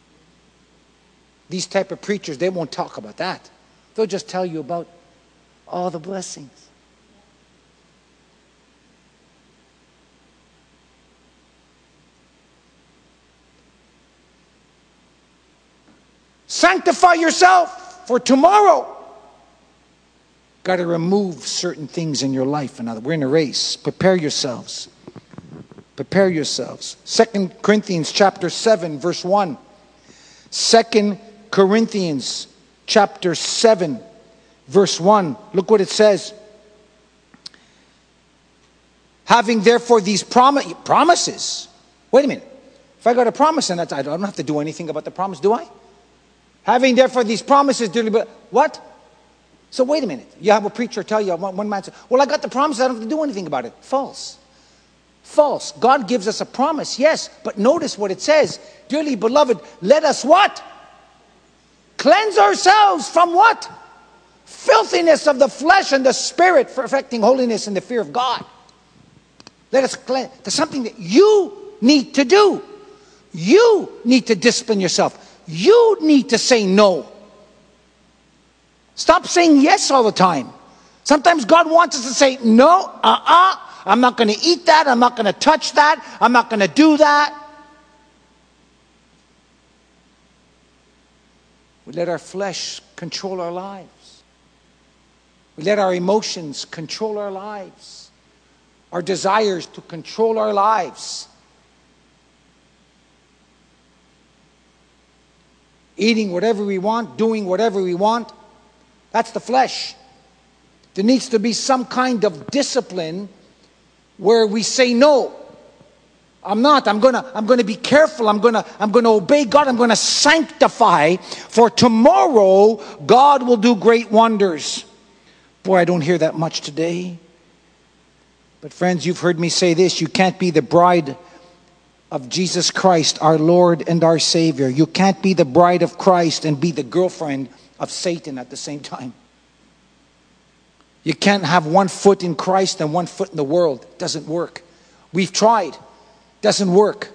These type of preachers, they won't talk about that. They'll just tell you about all the blessings. Sanctify yourself for tomorrow. Got to remove certain things in your life. Another, we're in a race. Prepare yourselves. Prepare yourselves. Second Corinthians chapter 7, verse 1. Second Corinthians chapter 7, verse 1. Look what it says. Having therefore these prom- promises. Wait a minute. If I got a promise and that, I don't have to do anything about the promise, do I? Having therefore these promises, dearly, but what? So wait a minute. You have a preacher tell you, one, one man says, Well, I got the promise, I don't have to do anything about it. False. False. God gives us a promise, yes, but notice what it says. Dearly beloved, let us what? Cleanse ourselves from what? Filthiness of the flesh and the spirit, perfecting holiness in the fear of God. Let us cleanse. There's something that you need to do. You need to discipline yourself. You need to say no. Stop saying yes all the time. Sometimes God wants us to say, no, uh uh-uh, uh, I'm not going to eat that. I'm not going to touch that. I'm not going to do that. We let our flesh control our lives. We let our emotions control our lives, our desires to control our lives. Eating whatever we want, doing whatever we want. That's the flesh. There needs to be some kind of discipline where we say no. I'm not. I'm gonna, I'm gonna be careful. I'm gonna, I'm gonna obey God. I'm gonna sanctify. For tomorrow, God will do great wonders. Boy, I don't hear that much today. But friends, you've heard me say this. You can't be the bride of Jesus Christ, our Lord and our Savior. You can't be the bride of Christ and be the girlfriend of Satan at the same time. You can't have one foot in Christ and one foot in the world. It doesn't work. We've tried. It Doesn't work.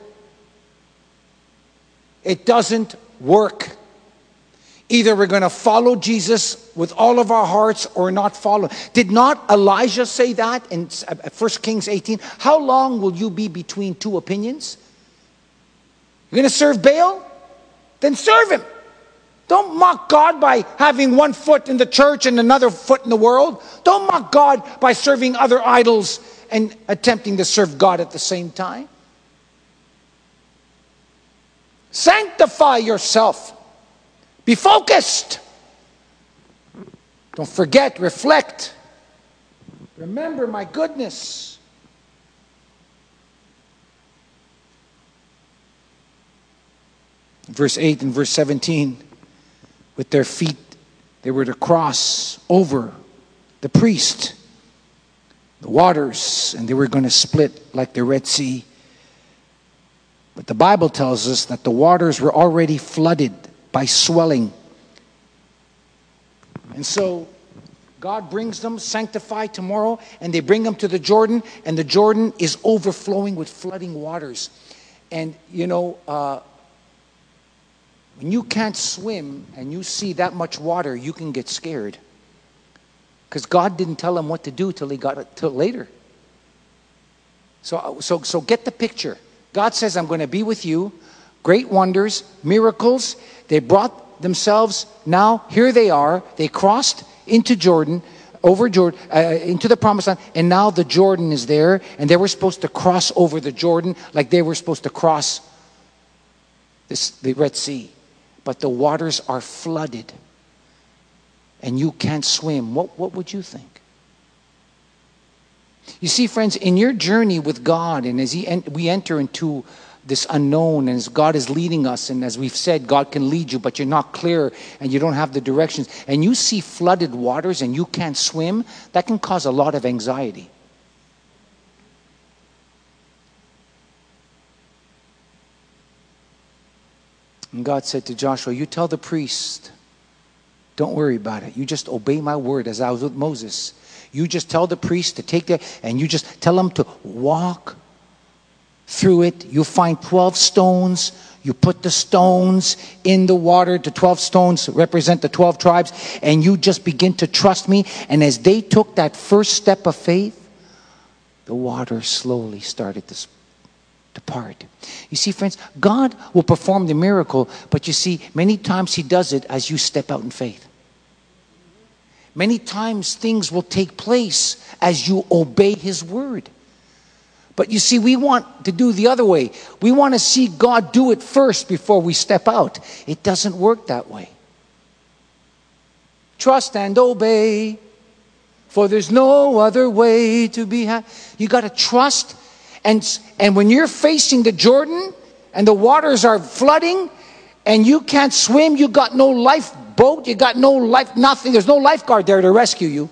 It doesn't work. Either we're going to follow Jesus with all of our hearts or not follow. Did not Elijah say that in 1 uh, uh, Kings 18? How long will you be between two opinions? You're going to serve Baal? Then serve him. Don't mock God by having one foot in the church and another foot in the world. Don't mock God by serving other idols and attempting to serve God at the same time. Sanctify yourself. Be focused. Don't forget, reflect. Remember my goodness. Verse 8 and verse 17 with their feet, they were to cross over the priest, the waters, and they were going to split like the Red Sea. But the Bible tells us that the waters were already flooded by swelling. And so God brings them sanctified tomorrow, and they bring them to the Jordan, and the Jordan is overflowing with flooding waters. And you know, uh, when you can't swim and you see that much water, you can get scared. Because God didn't tell him what to do till he got it till later. So, so, so get the picture. God says, I'm going to be with you. Great wonders, miracles. They brought themselves, now here they are. They crossed into Jordan, over Jordan, uh, into the promised land, and now the Jordan is there, and they were supposed to cross over the Jordan like they were supposed to cross this, the Red Sea. But the waters are flooded, and you can't swim. What, what would you think? You see, friends, in your journey with God, and as he, we enter into this unknown, and as God is leading us, and as we've said, God can lead you, but you're not clear and you don't have the directions, and you see flooded waters and you can't swim, that can cause a lot of anxiety. And God said to Joshua, You tell the priest, don't worry about it. You just obey my word as I was with Moses. You just tell the priest to take that, and you just tell them to walk through it. You find 12 stones. You put the stones in the water. The 12 stones represent the 12 tribes. And you just begin to trust me. And as they took that first step of faith, the water slowly started to depart. You see, friends, God will perform the miracle, but you see, many times He does it as you step out in faith. Many times things will take place as you obey His word. But you see, we want to do the other way. We want to see God do it first before we step out. It doesn't work that way. Trust and obey, for there's no other way to be happy. You got to trust. And, and when you're facing the Jordan and the waters are flooding and you can't swim, you got no lifeboat, you got no life, nothing, there's no lifeguard there to rescue you.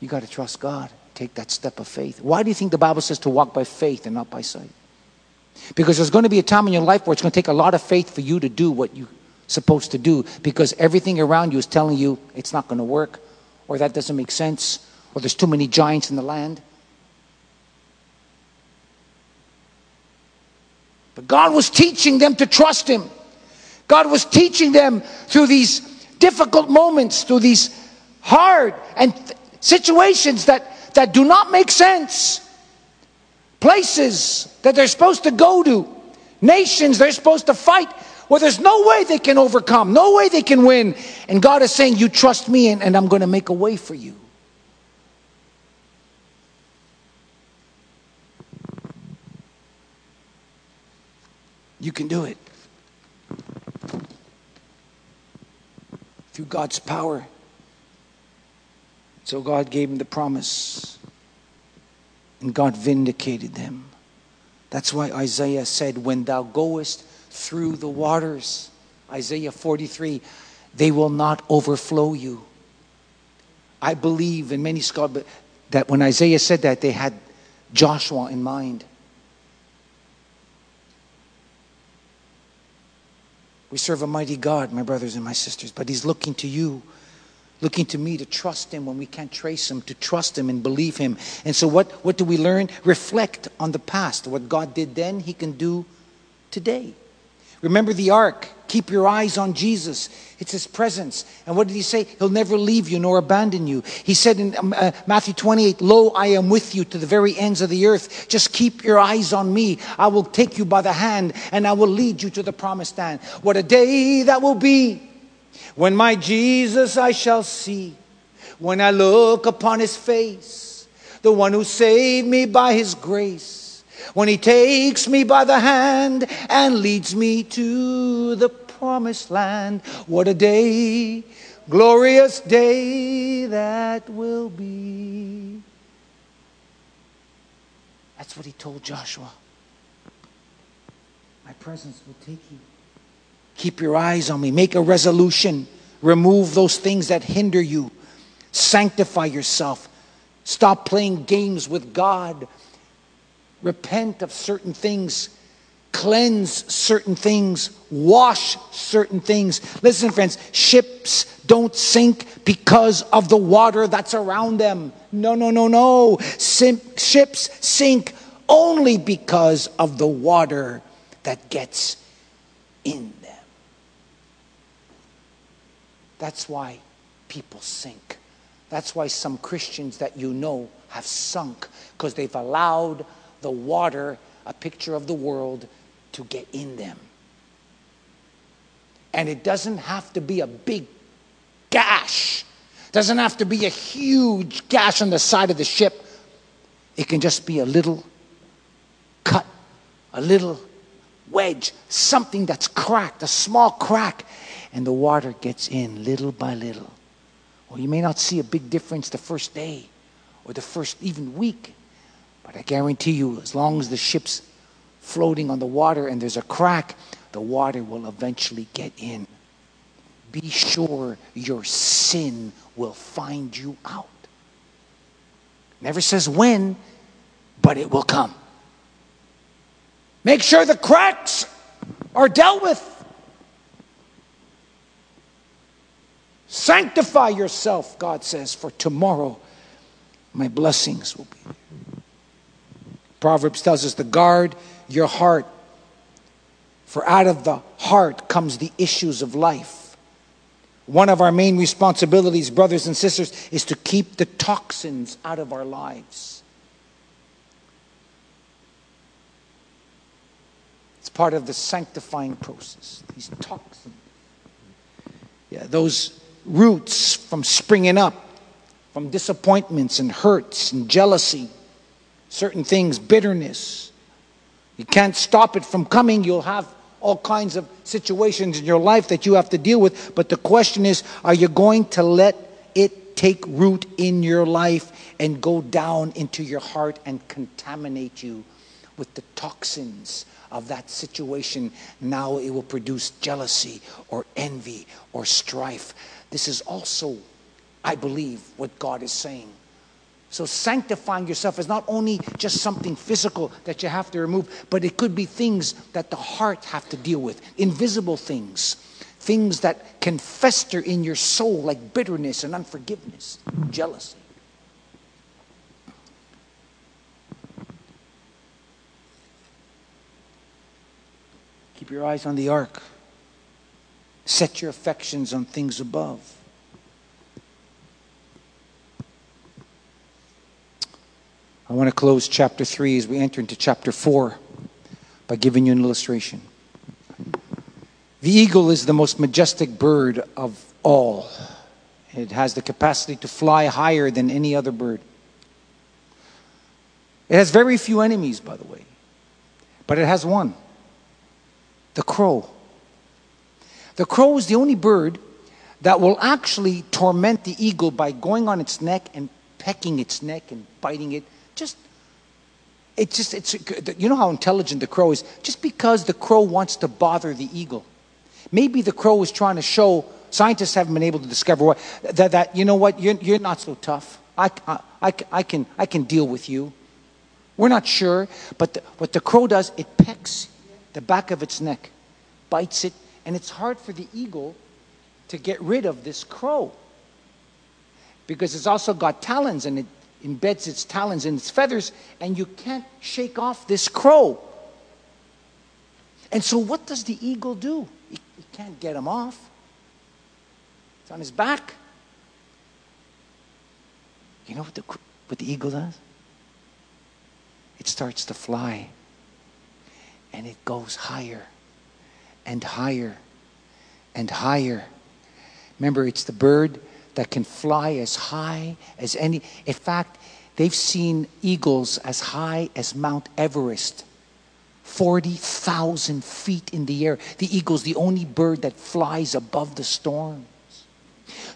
You got to trust God take that step of faith. Why do you think the Bible says to walk by faith and not by sight? Because there's going to be a time in your life where it's going to take a lot of faith for you to do what you're supposed to do because everything around you is telling you it's not going to work or that doesn't make sense or there's too many giants in the land. But God was teaching them to trust Him. God was teaching them through these difficult moments, through these hard and th- situations that that do not make sense, places that they're supposed to go to, nations they're supposed to fight, where there's no way they can overcome, no way they can win. And God is saying, You trust me, and, and I'm going to make a way for you. You can do it. Through God's power. So God gave him the promise. And God vindicated them. That's why Isaiah said, When thou goest through the waters, Isaiah 43, they will not overflow you. I believe in many scholars that when Isaiah said that, they had Joshua in mind. We serve a mighty God, my brothers and my sisters, but He's looking to you looking to me to trust him when we can't trace him, to trust him and believe him. And so, what, what do we learn? Reflect on the past. What God did then, he can do today. Remember the ark. Keep your eyes on Jesus. It's his presence. And what did he say? He'll never leave you nor abandon you. He said in um, uh, Matthew 28, Lo, I am with you to the very ends of the earth. Just keep your eyes on me. I will take you by the hand and I will lead you to the promised land. What a day that will be when my Jesus I shall see. When I look upon his face, the one who saved me by his grace when he takes me by the hand and leads me to the promised land. What a day, glorious day that will be. That's what he told Joshua. My presence will take you. Keep your eyes on me. Make a resolution. Remove those things that hinder you. Sanctify yourself. Stop playing games with God repent of certain things, cleanse certain things, wash certain things. Listen, friends, ships don't sink because of the water that's around them. No, no, no, no. Sim- ships sink only because of the water that gets in them. That's why people sink. That's why some Christians that you know have sunk because they've allowed the water, a picture of the world, to get in them. And it doesn't have to be a big gash. Doesn't have to be a huge gash on the side of the ship. It can just be a little cut, a little wedge, something that's cracked, a small crack, and the water gets in little by little. Well, you may not see a big difference the first day or the first even week, but I guarantee you, as long as the ship's floating on the water and there's a crack, the water will eventually get in. Be sure your sin will find you out. Never says when, but it will come. Make sure the cracks are dealt with. Sanctify yourself, God says, for tomorrow my blessings will be. Proverbs tells us to guard your heart, for out of the heart comes the issues of life. One of our main responsibilities, brothers and sisters, is to keep the toxins out of our lives. It's part of the sanctifying process, these toxins. Yeah, those roots from springing up, from disappointments and hurts and jealousy certain things, bitterness. You can't stop it from coming. You'll have all kinds of situations in your life that you have to deal with. But the question is are you going to let it take root in your life and go down into your heart and contaminate you with the toxins of that situation? Now it will produce jealousy or envy or strife. This is also, I believe, what God is saying. So, sanctifying yourself is not only just something physical that you have to remove, but it could be things that the heart have to deal with, invisible things, things that can fester in your soul like bitterness and unforgiveness, jealousy. Keep your eyes on the ark. Set your affections on things above. I want to close chapter 3 as we enter into chapter 4 by giving you an illustration. The eagle is the most majestic bird of all. It has the capacity to fly higher than any other bird. It has very few enemies, by the way, but it has one the crow. The crow is the only bird that will actually torment the eagle by going on its neck and pecking its neck and biting it. Just it's just it's you know how intelligent the crow is? Just because the crow wants to bother the eagle. Maybe the crow is trying to show scientists haven't been able to discover what that, that you know what you're, you're not so tough. I, I, I, can, I can deal with you. We're not sure but the, what the crow does it pecks the back of its neck bites it and it's hard for the eagle to get rid of this crow because it's also got talons and it embeds its talons in its feathers, and you can't shake off this crow. And so, what does the eagle do? It can't get him off. It's on his back. You know what the, what the eagle does? It starts to fly. And it goes higher and higher and higher. Remember, it's the bird that can fly as high as any. In fact, they've seen eagles as high as Mount Everest. 40,000 feet in the air. The eagle's the only bird that flies above the storms.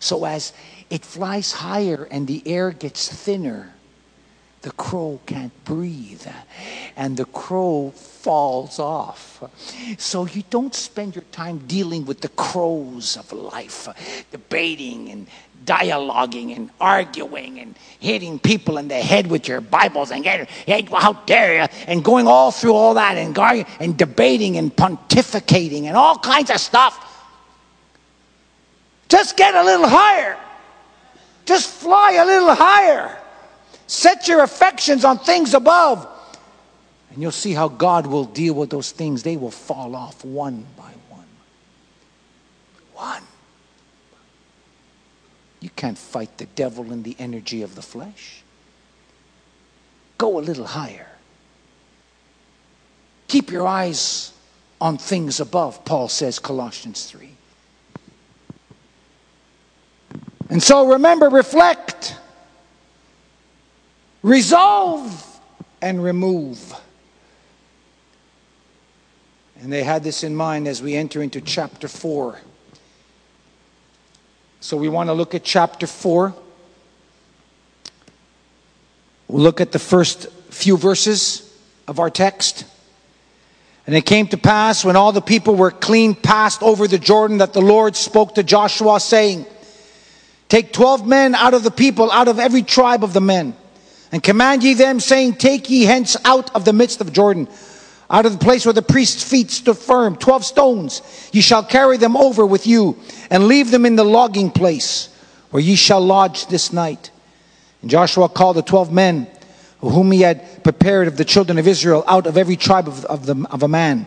So as it flies higher and the air gets thinner, the crow can't breathe and the crow falls off. So you don't spend your time dealing with the crows of life, debating and dialoguing and arguing and hitting people in the head with your Bibles and getting, hey, how dare you, and going all through all that and, and debating and pontificating and all kinds of stuff. Just get a little higher. Just fly a little higher. Set your affections on things above. And you'll see how God will deal with those things. They will fall off one by one. One. You can't fight the devil in the energy of the flesh. Go a little higher. Keep your eyes on things above, Paul says, Colossians 3. And so remember, reflect, resolve, and remove. And they had this in mind as we enter into chapter 4. So we want to look at chapter 4. We'll look at the first few verses of our text. And it came to pass when all the people were clean passed over the Jordan that the Lord spoke to Joshua, saying, Take twelve men out of the people, out of every tribe of the men, and command ye them, saying, Take ye hence out of the midst of Jordan, out of the place where the priest's feet stood firm, twelve stones. Ye shall carry them over with you, and leave them in the logging place, where ye shall lodge this night. And Joshua called the twelve men, whom he had prepared of the children of Israel, out of every tribe of, of, the, of a man.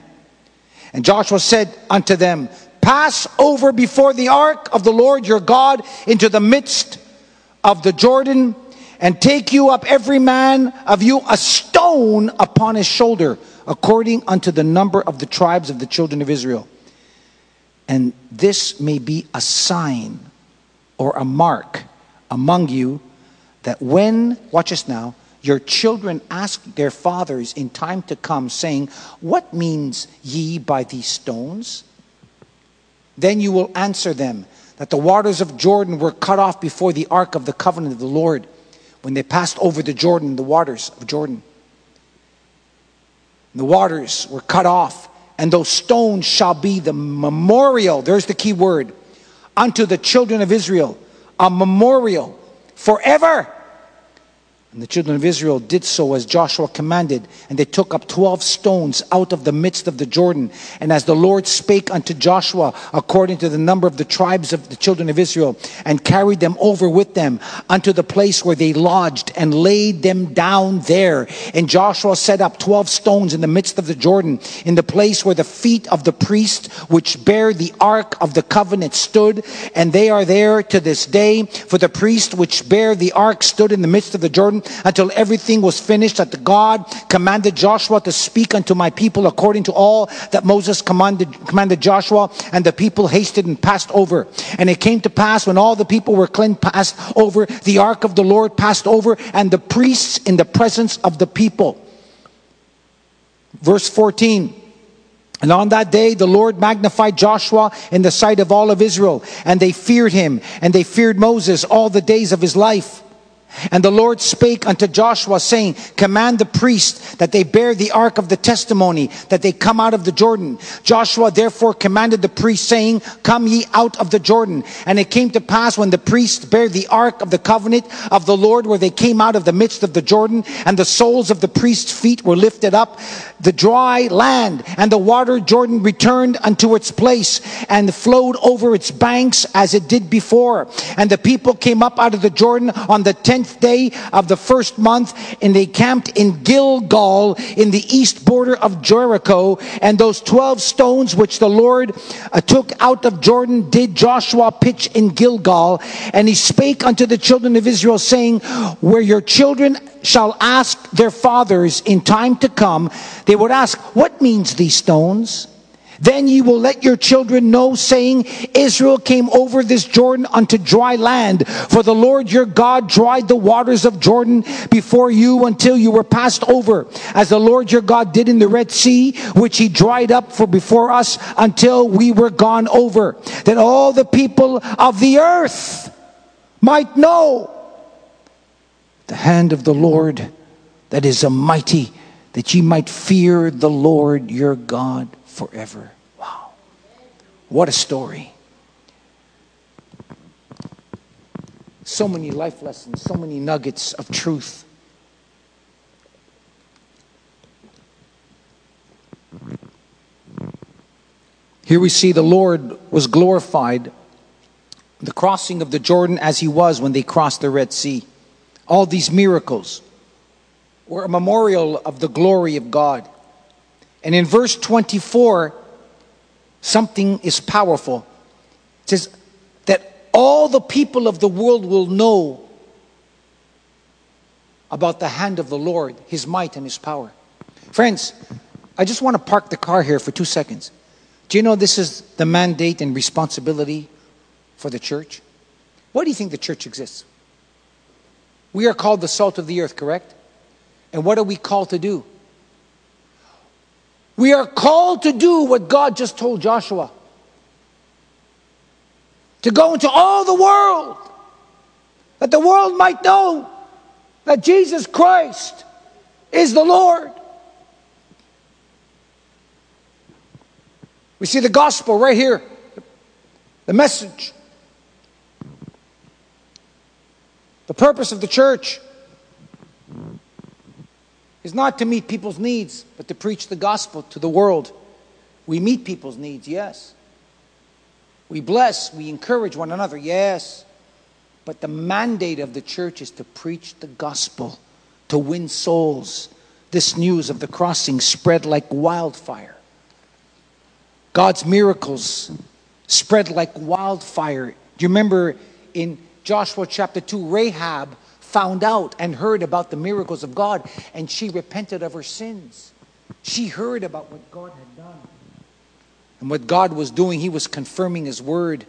And Joshua said unto them, pass over before the ark of the Lord your God into the midst of the Jordan, and take you up every man of you a stone upon his shoulder, according unto the number of the tribes of the children of Israel. And this may be a sign or a mark among you that when, watch us now, your children ask their fathers in time to come, saying, What means ye by these stones? Then you will answer them that the waters of Jordan were cut off before the ark of the covenant of the Lord when they passed over the Jordan, the waters of Jordan. The waters were cut off, and those stones shall be the memorial, there's the key word, unto the children of Israel, a memorial forever and the children of Israel did so as Joshua commanded, and they took up twelve stones out of the midst of the Jordan. And as the Lord spake unto Joshua, according to the number of the tribes of the children of Israel, and carried them over with them unto the place where they lodged, and laid them down there. And Joshua set up twelve stones in the midst of the Jordan, in the place where the feet of the priest which bear the ark of the covenant stood, and they are there to this day. For the priest which bear the ark stood in the midst of the Jordan until everything was finished that God commanded Joshua to speak unto my people according to all that Moses commanded, commanded Joshua and the people hasted and passed over. And it came to pass when all the people were clean passed over, the ark of the Lord passed over and the priests in the presence of the people. Verse 14. And on that day, the Lord magnified Joshua in the sight of all of Israel, and they feared him, and they feared Moses all the days of his life. And the Lord spake unto Joshua, saying, Command the priests that they bear the ark of the testimony, that they come out of the Jordan. Joshua therefore commanded the priests, saying, Come ye out of the Jordan. And it came to pass when the priests bare the ark of the covenant of the Lord, where they came out of the midst of the Jordan, and the soles of the priests' feet were lifted up, the dry land, and the water Jordan returned unto its place, and flowed over its banks as it did before. And the people came up out of the Jordan on the tenth tenth day of the first month, and they camped in Gilgal in the east border of Jericho. And those twelve stones which the Lord uh, took out of Jordan did Joshua pitch in Gilgal. And he spake unto the children of Israel, saying, Where your children shall ask their fathers in time to come, they would ask, What means these stones? Then ye will let your children know, saying, Israel came over this Jordan unto dry land. For the Lord your God dried the waters of Jordan before you until you were passed over, as the Lord your God did in the Red Sea, which he dried up for before us until we were gone over. That all the people of the earth might know the hand of the Lord that is a mighty, that ye might fear the Lord your God forever. Wow. What a story. So many life lessons, so many nuggets of truth. Here we see the Lord was glorified, the crossing of the Jordan as he was when they crossed the Red Sea. All these miracles were a memorial of the glory of God. And in verse 24, something is powerful. It says that all the people of the world will know about the hand of the Lord, his might and his power. Friends, I just want to park the car here for two seconds. Do you know this is the mandate and responsibility for the church? Why do you think the church exists? We are called the salt of the earth, correct? And what are we called to do? We are called to do what God just told Joshua to go into all the world, that the world might know that Jesus Christ is the Lord. We see the gospel right here, the message. The purpose of the church is not to meet people's needs, but to preach the gospel to the world. We meet people's needs, yes. We bless, we encourage one another, yes. But the mandate of the church is to preach the gospel, to win souls. This news of the crossing spread like wildfire. God's miracles spread like wildfire. Do you remember in Joshua chapter 2, Rahab found out and heard about the miracles of God and she repented of her sins. She heard about what God had done. And what God was doing, He was confirming His word.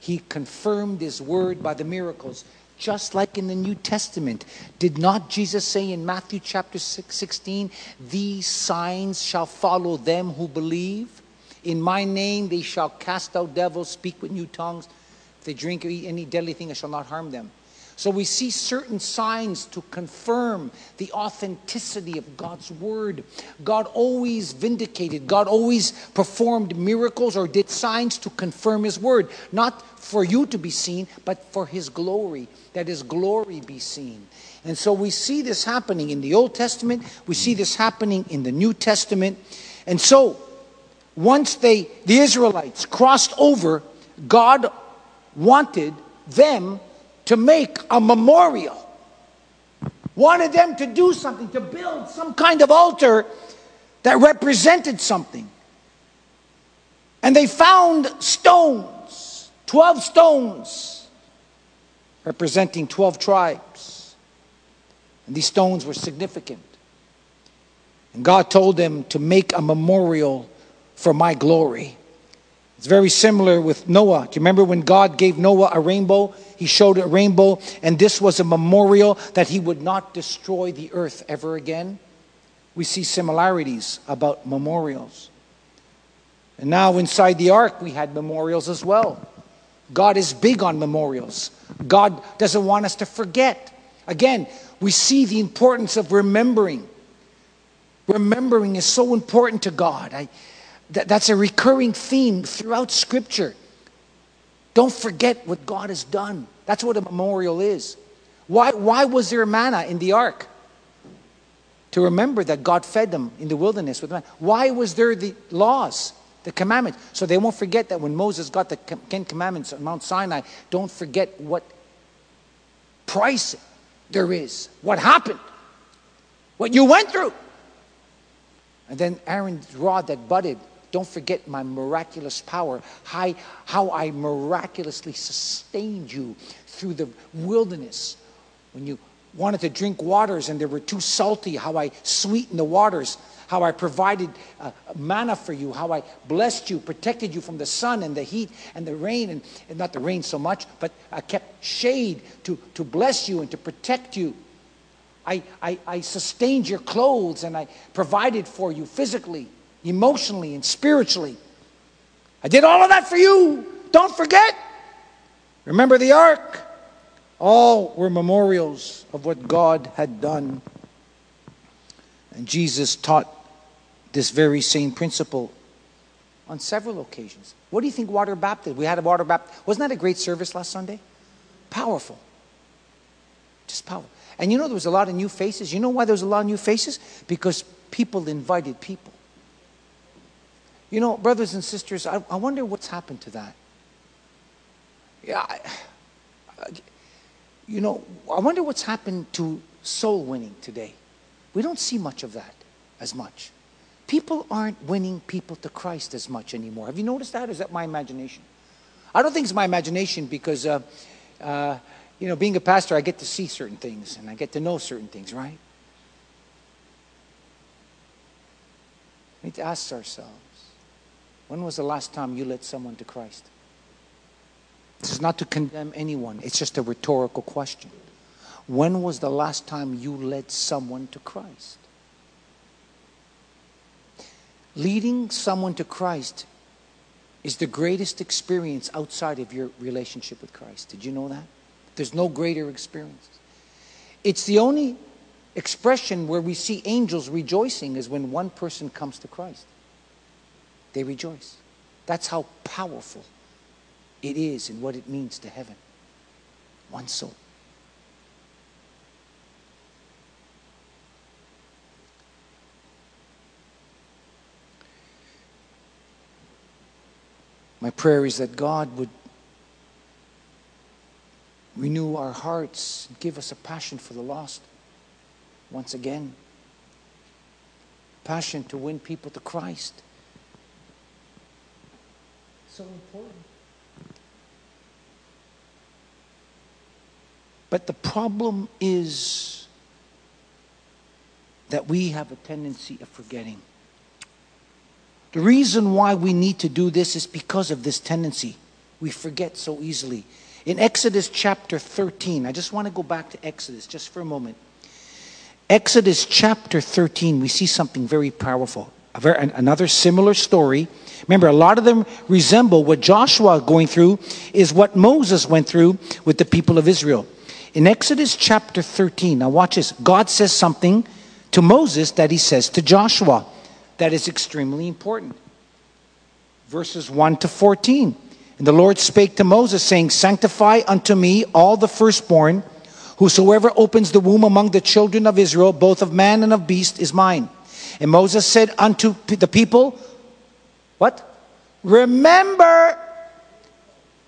He confirmed His word by the miracles, just like in the New Testament. Did not Jesus say in Matthew chapter 16, These signs shall follow them who believe? In my name they shall cast out devils, speak with new tongues. If they drink or eat any deadly thing, it shall not harm them. So we see certain signs to confirm the authenticity of God's word. God always vindicated, God always performed miracles or did signs to confirm his word, not for you to be seen, but for his glory, that his glory be seen. And so we see this happening in the Old Testament, we see this happening in the New Testament. And so once they the Israelites crossed over, God wanted them to make a memorial, wanted them to do something, to build some kind of altar that represented something. And they found stones, 12 stones, representing 12 tribes. And these stones were significant. And God told them to make a memorial for my glory. It's very similar with Noah. Do you remember when God gave Noah a rainbow? He showed a rainbow, and this was a memorial that he would not destroy the earth ever again. We see similarities about memorials. And now inside the ark, we had memorials as well. God is big on memorials. God doesn't want us to forget. Again, we see the importance of remembering. Remembering is so important to God. I, that, that's a recurring theme throughout Scripture. Don't forget what God has done. That's what a memorial is. Why, why was there manna in the ark? To remember that God fed them in the wilderness with manna. Why was there the laws, the commandments? So they won't forget that when Moses got the Ten Commandments on Mount Sinai, don't forget what price there is. What happened? What you went through. And then Aaron's rod that budded. Don't forget my miraculous power, how, I miraculously sustained you through the wilderness. When you wanted to drink waters and they were too salty, how I sweetened the waters, how I provided uh, manna for you, how I blessed you, protected you from the sun and the heat and the rain, and, and not the rain so much, but I kept shade to, to bless you and to protect you. I, I, I sustained your clothes and I provided for you physically, emotionally, and spiritually. I did all of that for you. Don't forget. Remember the ark. All were memorials of what God had done. And Jesus taught this very same principle on several occasions. What do you think water baptism? We had a water baptism. Wasn't that a great service last Sunday? Powerful. Just powerful. And you know, there was a lot of new faces. You know why there was a lot of new faces? Because people invited people. You know, brothers and sisters, I, I wonder what's happened to that. Yeah, I, you know, I wonder what's happened to soul winning today. We don't see much of that as much. People aren't winning people to Christ as much anymore. Have you noticed that? Is that my imagination? I don't think it's my imagination because uh, uh, you know, being a pastor, I get to see certain things and I get to know certain things, right? We need to ask ourselves when was the last time you led someone to Christ? This is not to condemn anyone, it's just a rhetorical question. When was the last time you led someone to Christ? Leading someone to Christ is the greatest experience outside of your relationship with Christ. Did you know that? There's no greater experience. It's the only expression where we see angels rejoicing is when one person comes to Christ. They rejoice. That's how powerful it is and what it means to heaven. One soul. My prayer is that God would renew our hearts, and give us a passion for the lost once again. Passion to win people to Christ. So important. But the problem is that we have a tendency of forgetting. The reason why we need to do this is because of this tendency. We forget so easily. In Exodus chapter 13, I just want to go back to Exodus just for a moment. Exodus chapter 13, we see something very powerful. Very, another similar story. Remember, a lot of them resemble what Joshua going through is what Moses went through with the people of Israel. In Exodus chapter 13, now watch this. God says something to Moses that he says to Joshua that is extremely important. Verses 1 to 14. And the Lord spake to Moses, saying, Sanctify unto me all the firstborn, whosoever opens the womb among the children of Israel, both of man and of beast, is mine. And Moses said unto the people, What? Remember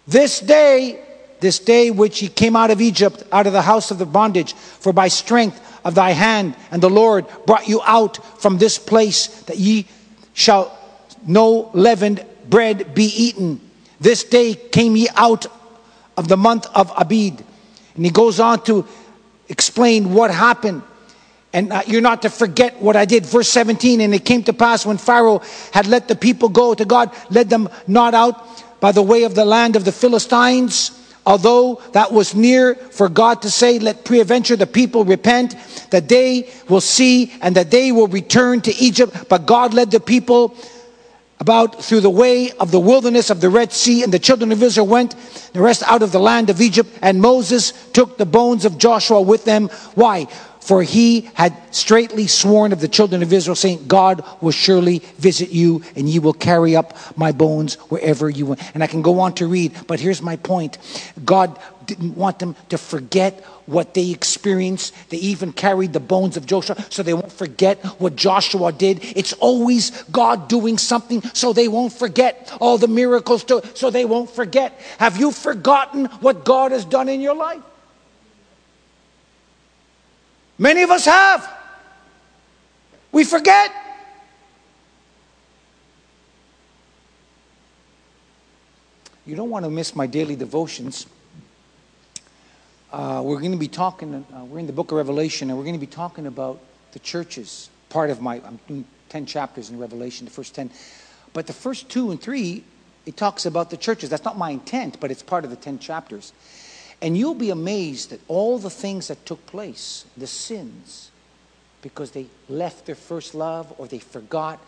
this day, this day which ye came out of Egypt, out of the house of the bondage, for by strength of thy hand and the Lord brought you out from this place that ye shall no leavened bread be eaten this day came ye out of the month of Abib. And he goes on to explain what happened. And uh, you're not to forget what I did. Verse 17, and it came to pass when Pharaoh had let the people go to God, led them not out by the way of the land of the Philistines, although that was near for God to say, let peradventure the people repent, that they will see and that they will return to Egypt. But God led the people about through the way of the wilderness of the Red Sea, and the children of Israel went the rest out of the land of Egypt, and Moses took the bones of Joshua with them. Why? For he had straightly sworn of the children of Israel, saying, God will surely visit you, and ye will carry up my bones wherever you went. And I can go on to read, but here's my point God didn't want them to forget what they experienced. They even carried the bones of Joshua so they won't forget what Joshua did. It's always God doing something so they won't forget all the miracles to, so they won't forget. Have you forgotten what God has done in your life? Many of us have. We forget. You don't want to miss my daily devotions. Uh, we're going to be talking, uh, we're in the book of Revelation, and we're going to be talking about the churches. Part of my, I'm doing 10 chapters in Revelation, the first 10. But the first two and three, it talks about the churches. That's not my intent, but it's part of the 10 chapters. And you'll be amazed at all the things that took place, the sins, because they left their first love or they forgot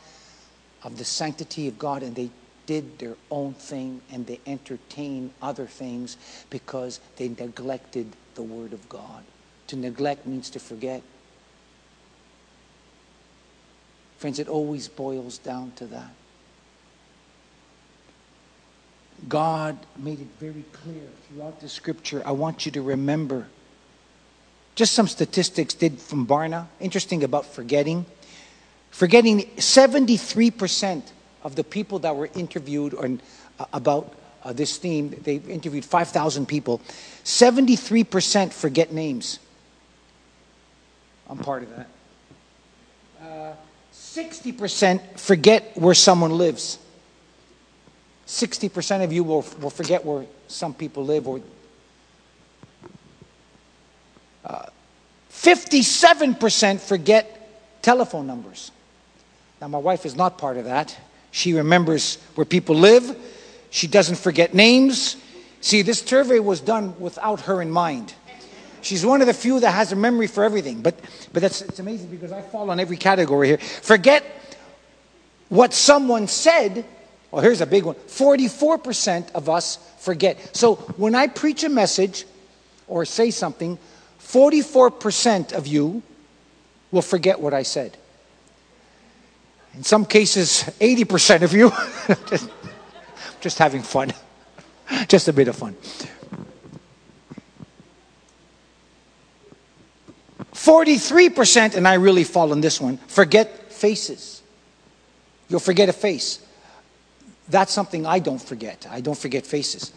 of the sanctity of God and they did their own thing and they entertained other things because they neglected the Word of God. To neglect means to forget. Friends, it always boils down to that. God made it very clear throughout the scripture. I want you to remember. Just some statistics did from Barna. Interesting about forgetting. Forgetting 73% of the people that were interviewed on, uh, about uh, this theme, they interviewed 5,000 people. 73% forget names. I'm part of that. Uh, 60% forget where someone lives. 60% of you will, will forget where some people live or uh, 57% forget telephone numbers. Now, my wife is not part of that. She remembers where people live. She doesn't forget names. See, this survey was done without her in mind. She's one of the few that has a memory for everything. But, but that's, it's amazing because I fall on every category here. Forget what someone said. Well, here's a big one 44% of us forget. So when I preach a message or say something, 44% of you will forget what I said. In some cases, 80% of you, just, just having fun, just a bit of fun. 43%, and I really fall on this one, forget faces. You'll forget a face. That's something I don't forget. I don't forget faces.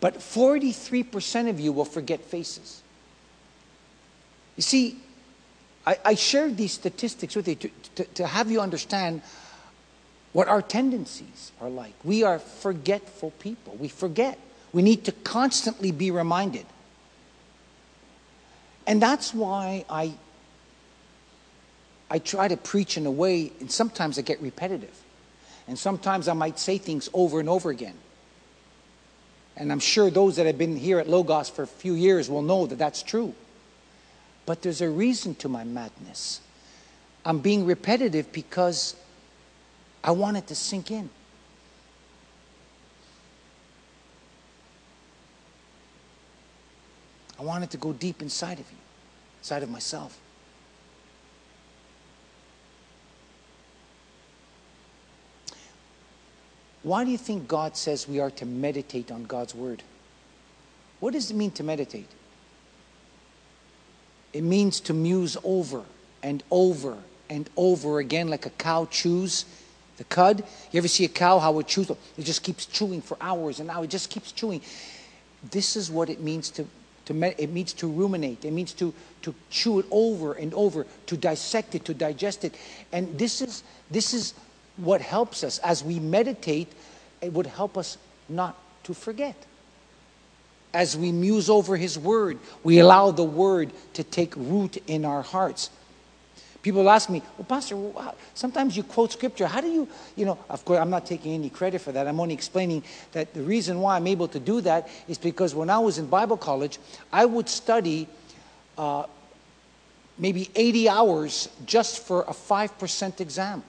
But 43% of you will forget faces. You see, I, I shared these statistics with you to, to, to have you understand what our tendencies are like. We are forgetful people. We forget. We need to constantly be reminded. And that's why I, I try to preach in a way, and sometimes I get repetitive. And sometimes I might say things over and over again. And I'm sure those that have been here at Logos for a few years will know that that's true. But there's a reason to my madness. I'm being repetitive because I want it to sink in. I want it to go deep inside of you, inside of myself. Why do you think God says we are to meditate on God's word? What does it mean to meditate? It means to muse over and over and over again, like a cow chews the cud. You ever see a cow, how it chews? It just keeps chewing for hours and hours. It just keeps chewing. This is what it means to, to med- it means to ruminate. It means to, to chew it over and over, to dissect it, to digest it. And this is, this is what helps us. As we meditate, it would help us not to forget as we muse over His Word, we allow the Word to take root in our hearts. People ask me, well, Pastor, sometimes you quote scripture. How do you, you know, of course, I'm not taking any credit for that. I'm only explaining that the reason why I'm able to do that is because when I was in Bible college, I would study uh, maybe 80 hours just for a 5% exam.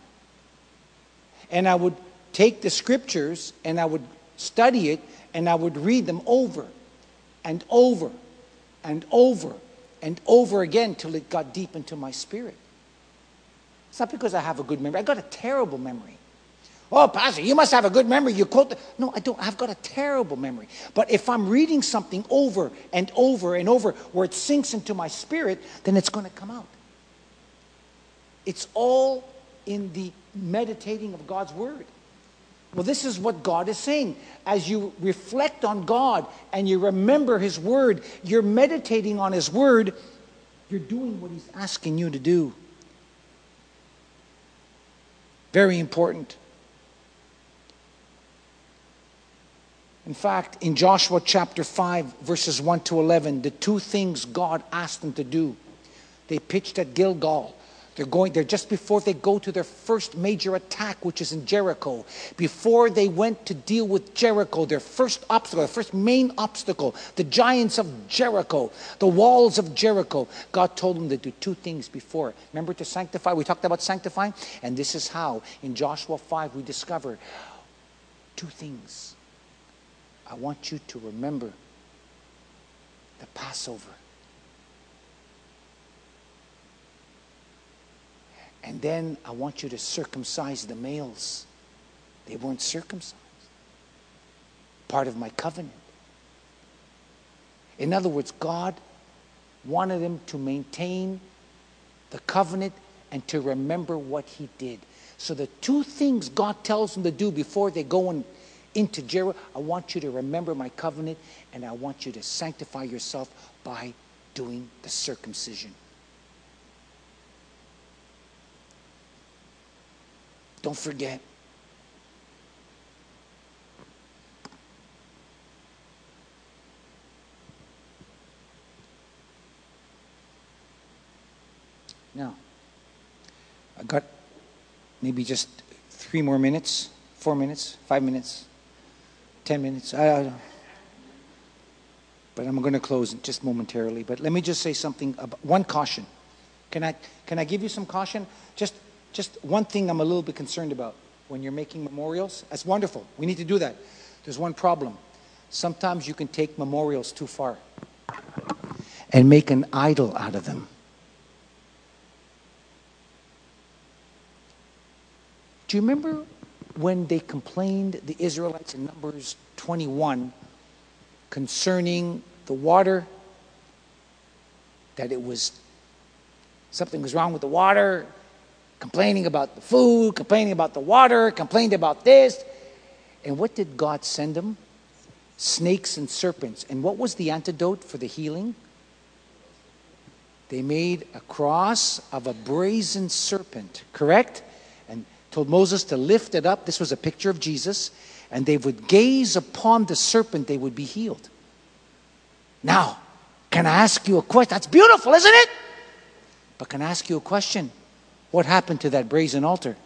And I would take the scriptures and I would study it and I would read them over and over and over and over again till it got deep into my spirit. It's not because I have a good memory. I got a terrible memory. Oh, Pastor, you must have a good memory. You quote. The... No, I don't. I've got a terrible memory. But if I'm reading something over and over and over where it sinks into my spirit, then it's going to come out. It's all in the meditating of God's word. Well, this is what God is saying. As you reflect on God and you remember His Word, you're meditating on His Word, you're doing what He's asking you to do. Very important. In fact, in Joshua chapter 5, verses 1 to 11, the two things God asked them to do, they pitched at Gilgal. They're going there just before they go to their first major attack, which is in Jericho. Before they went to deal with Jericho, their first obstacle, their first main obstacle, the giants of Jericho, the walls of Jericho, God told them to do two things before. Remember to sanctify? We talked about sanctifying, and this is how in Joshua 5 we discover two things. I want you to remember the Passover. And then I want you to circumcise the males. They weren't circumcised. Part of my covenant. In other words, God wanted them to maintain the covenant and to remember what He did. So, the two things God tells them to do before they go in, into Jericho, I want you to remember my covenant and I want you to sanctify yourself by doing the circumcision. Don't forget. Now, I got maybe just three more minutes, four minutes, five minutes, ten minutes. I, I, but I'm going to close just momentarily. But let me just say something. About, one caution. Can I can I give you some caution? Just just one thing I'm a little bit concerned about when you're making memorials. That's wonderful. We need to do that. There's one problem. Sometimes you can take memorials too far and make an idol out of them. Do you remember when they complained, the Israelites in Numbers 21, concerning the water? That it was something was wrong with the water, complaining about the food, complaining about the water, complained about this. And what did God send them? Snakes and serpents. And what was the antidote for the healing? They made a cross of a brazen serpent, correct? And told Moses to lift it up. This was a picture of Jesus. And they would gaze upon the serpent, they would be healed. Now, can I ask you a question? That's beautiful, isn't it? But can I ask you a question? What happened to that brazen altar?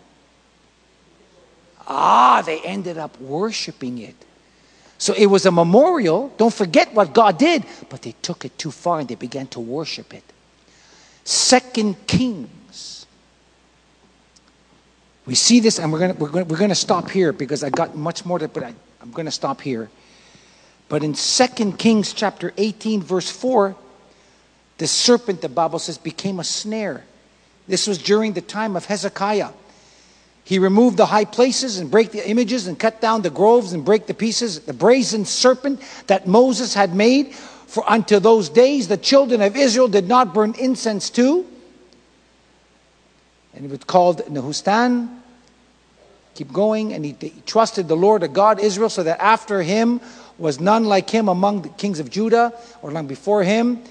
Ah, they ended up worshiping it. So it was a memorial. Don't forget what God did, but they took it too far and they began to worship it. Second Kings. We see this, and we're going we're gonna, we're gonna stop here because I got much more to, but I, I'm going to stop here. But in Second Kings chapter 18, verse 4, the serpent, the Bible says, became a snare. This was during the time of Hezekiah. He removed the high places and break the images and cut down the groves and break the pieces, the brazen serpent that Moses had made. For unto those days the children of Israel did not burn incense to. And it was called Nehushtan. Keep going. And he, he trusted the Lord of God Israel so that after him was none like him among the kings of Judah or long before him.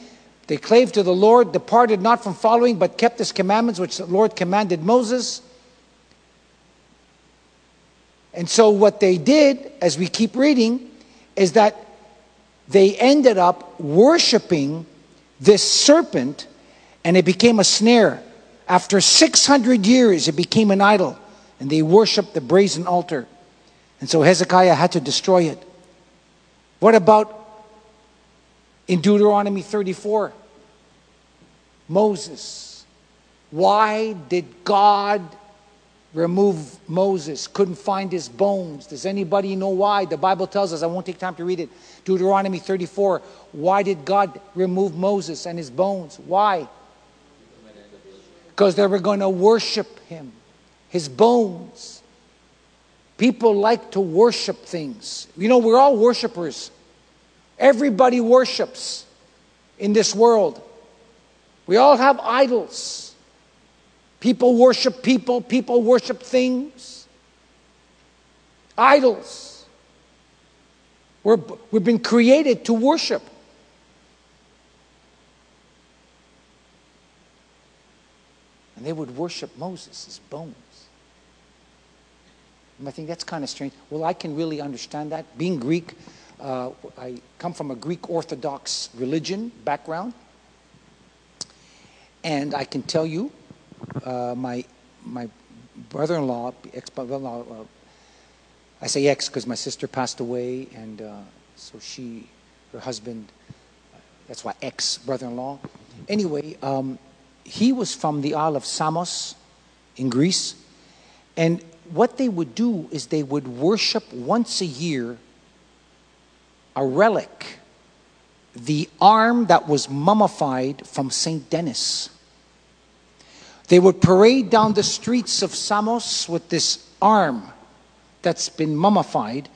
They clave to the Lord, departed not from following, but kept his commandments, which the Lord commanded Moses. And so, what they did, as we keep reading, is that they ended up worshiping this serpent, and it became a snare. After 600 years, it became an idol, and they worshiped the brazen altar. And so, Hezekiah had to destroy it. What about in Deuteronomy 34, Moses. Why did God remove Moses? Couldn't find his bones. Does anybody know why? The Bible tells us, I won't take time to read it. Deuteronomy 34. Why did God remove Moses and his bones? Why? Because they were going to worship him, his bones. People like to worship things. You know, we're all worshipers. Everybody worships in this world. We all have idols. People worship people, people worship things. Idols. We're, we've been created to worship. And they would worship Moses' bones. And I think that's kind of strange. Well, I can really understand that. Being Greek, uh, I come from a Greek Orthodox religion background. And I can tell you, uh, my, my brother in law, ex brother in law, uh, I say ex because my sister passed away, and uh, so she, her husband, that's why ex brother in law. Anyway, um, he was from the Isle of Samos in Greece. And what they would do is they would worship once a year a relic, the arm that was mummified from St. Denis. They would parade down the streets of Samos with this arm that's been mummified,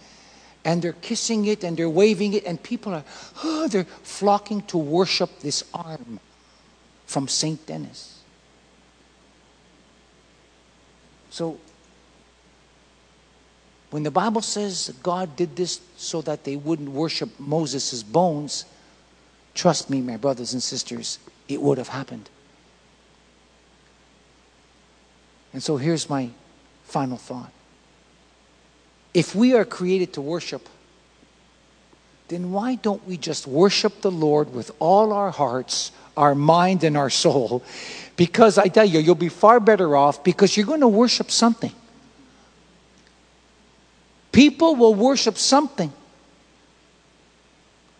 and they're kissing it and they're waving it, and people are, oh, they're flocking to worship this arm from St. Denis. So, when the Bible says God did this so that they wouldn't worship Moses' bones, trust me, my brothers and sisters, it would have happened. And so here's my final thought. If we are created to worship, then why don't we just worship the Lord with all our hearts, our mind, and our soul? Because I tell you, you'll be far better off because you're going to worship something. People will worship something.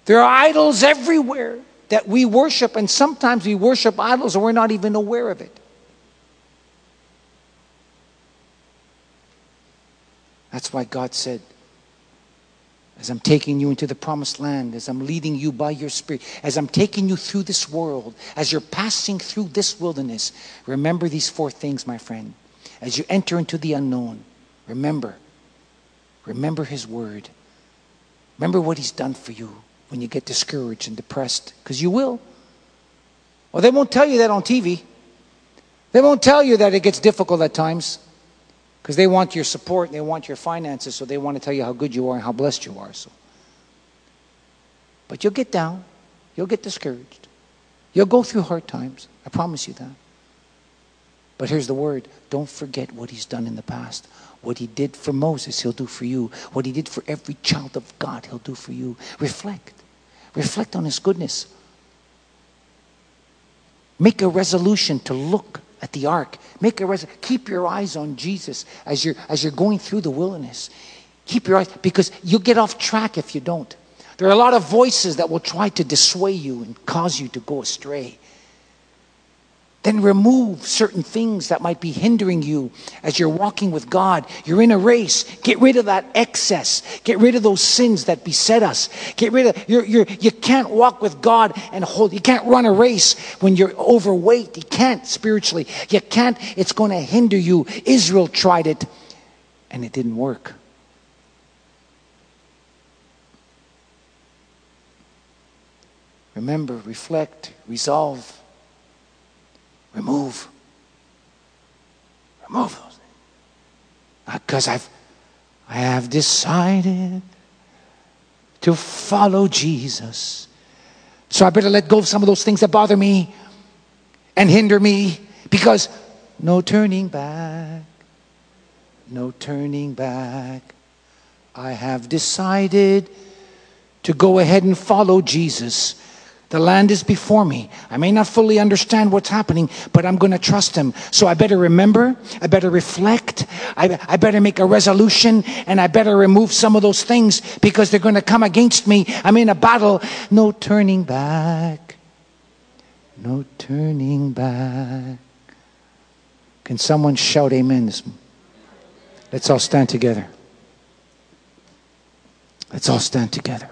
There are idols everywhere that we worship, and sometimes we worship idols and we're not even aware of it. That's why God said, as I'm taking you into the promised land, as I'm leading you by your spirit, as I'm taking you through this world, as you're passing through this wilderness, remember these four things, my friend. As you enter into the unknown, remember, remember His word. Remember what He's done for you when you get discouraged and depressed, because you will. Well, they won't tell you that on TV. They won't tell you that it gets difficult at times because they want your support and they want your finances, so they want to tell you how good you are and how blessed you are. So, but you'll get down, you'll get discouraged, you'll go through hard times. I promise you that. But here's the word: don't forget what He's done in the past. What He did for Moses, He'll do for you. What He did for every child of God, He'll do for you. Reflect, reflect on His goodness. Make a resolution to look at the ark. Make a res- keep your eyes on Jesus as you're as you're going through the wilderness. Keep your eyes because you'll get off track if you don't. There are a lot of voices that will try to dissuade you and cause you to go astray. Then remove certain things that might be hindering you as you're walking with God. You're in a race. Get rid of that excess. Get rid of those sins that beset us. Get rid of, you're, you're, you can't walk with God and hold, you can't run a race when you're overweight. You can't spiritually. You can't, it's going to hinder you. Israel tried it and it didn't work. Remember, reflect, resolve Remove. Remove those things. Because I've I have decided to follow Jesus. So I better let go of some of those things that bother me and hinder me because no turning back. No turning back. I have decided to go ahead and follow Jesus. The land is before me. I may not fully understand what's happening, but I'm going to trust him. So I better remember, I better reflect, I, I better make a resolution, and I better remove some of those things because they're going to come against me. I'm in a battle. No turning back. No turning back. Can someone shout amen? Let's all stand together. Let's all stand together.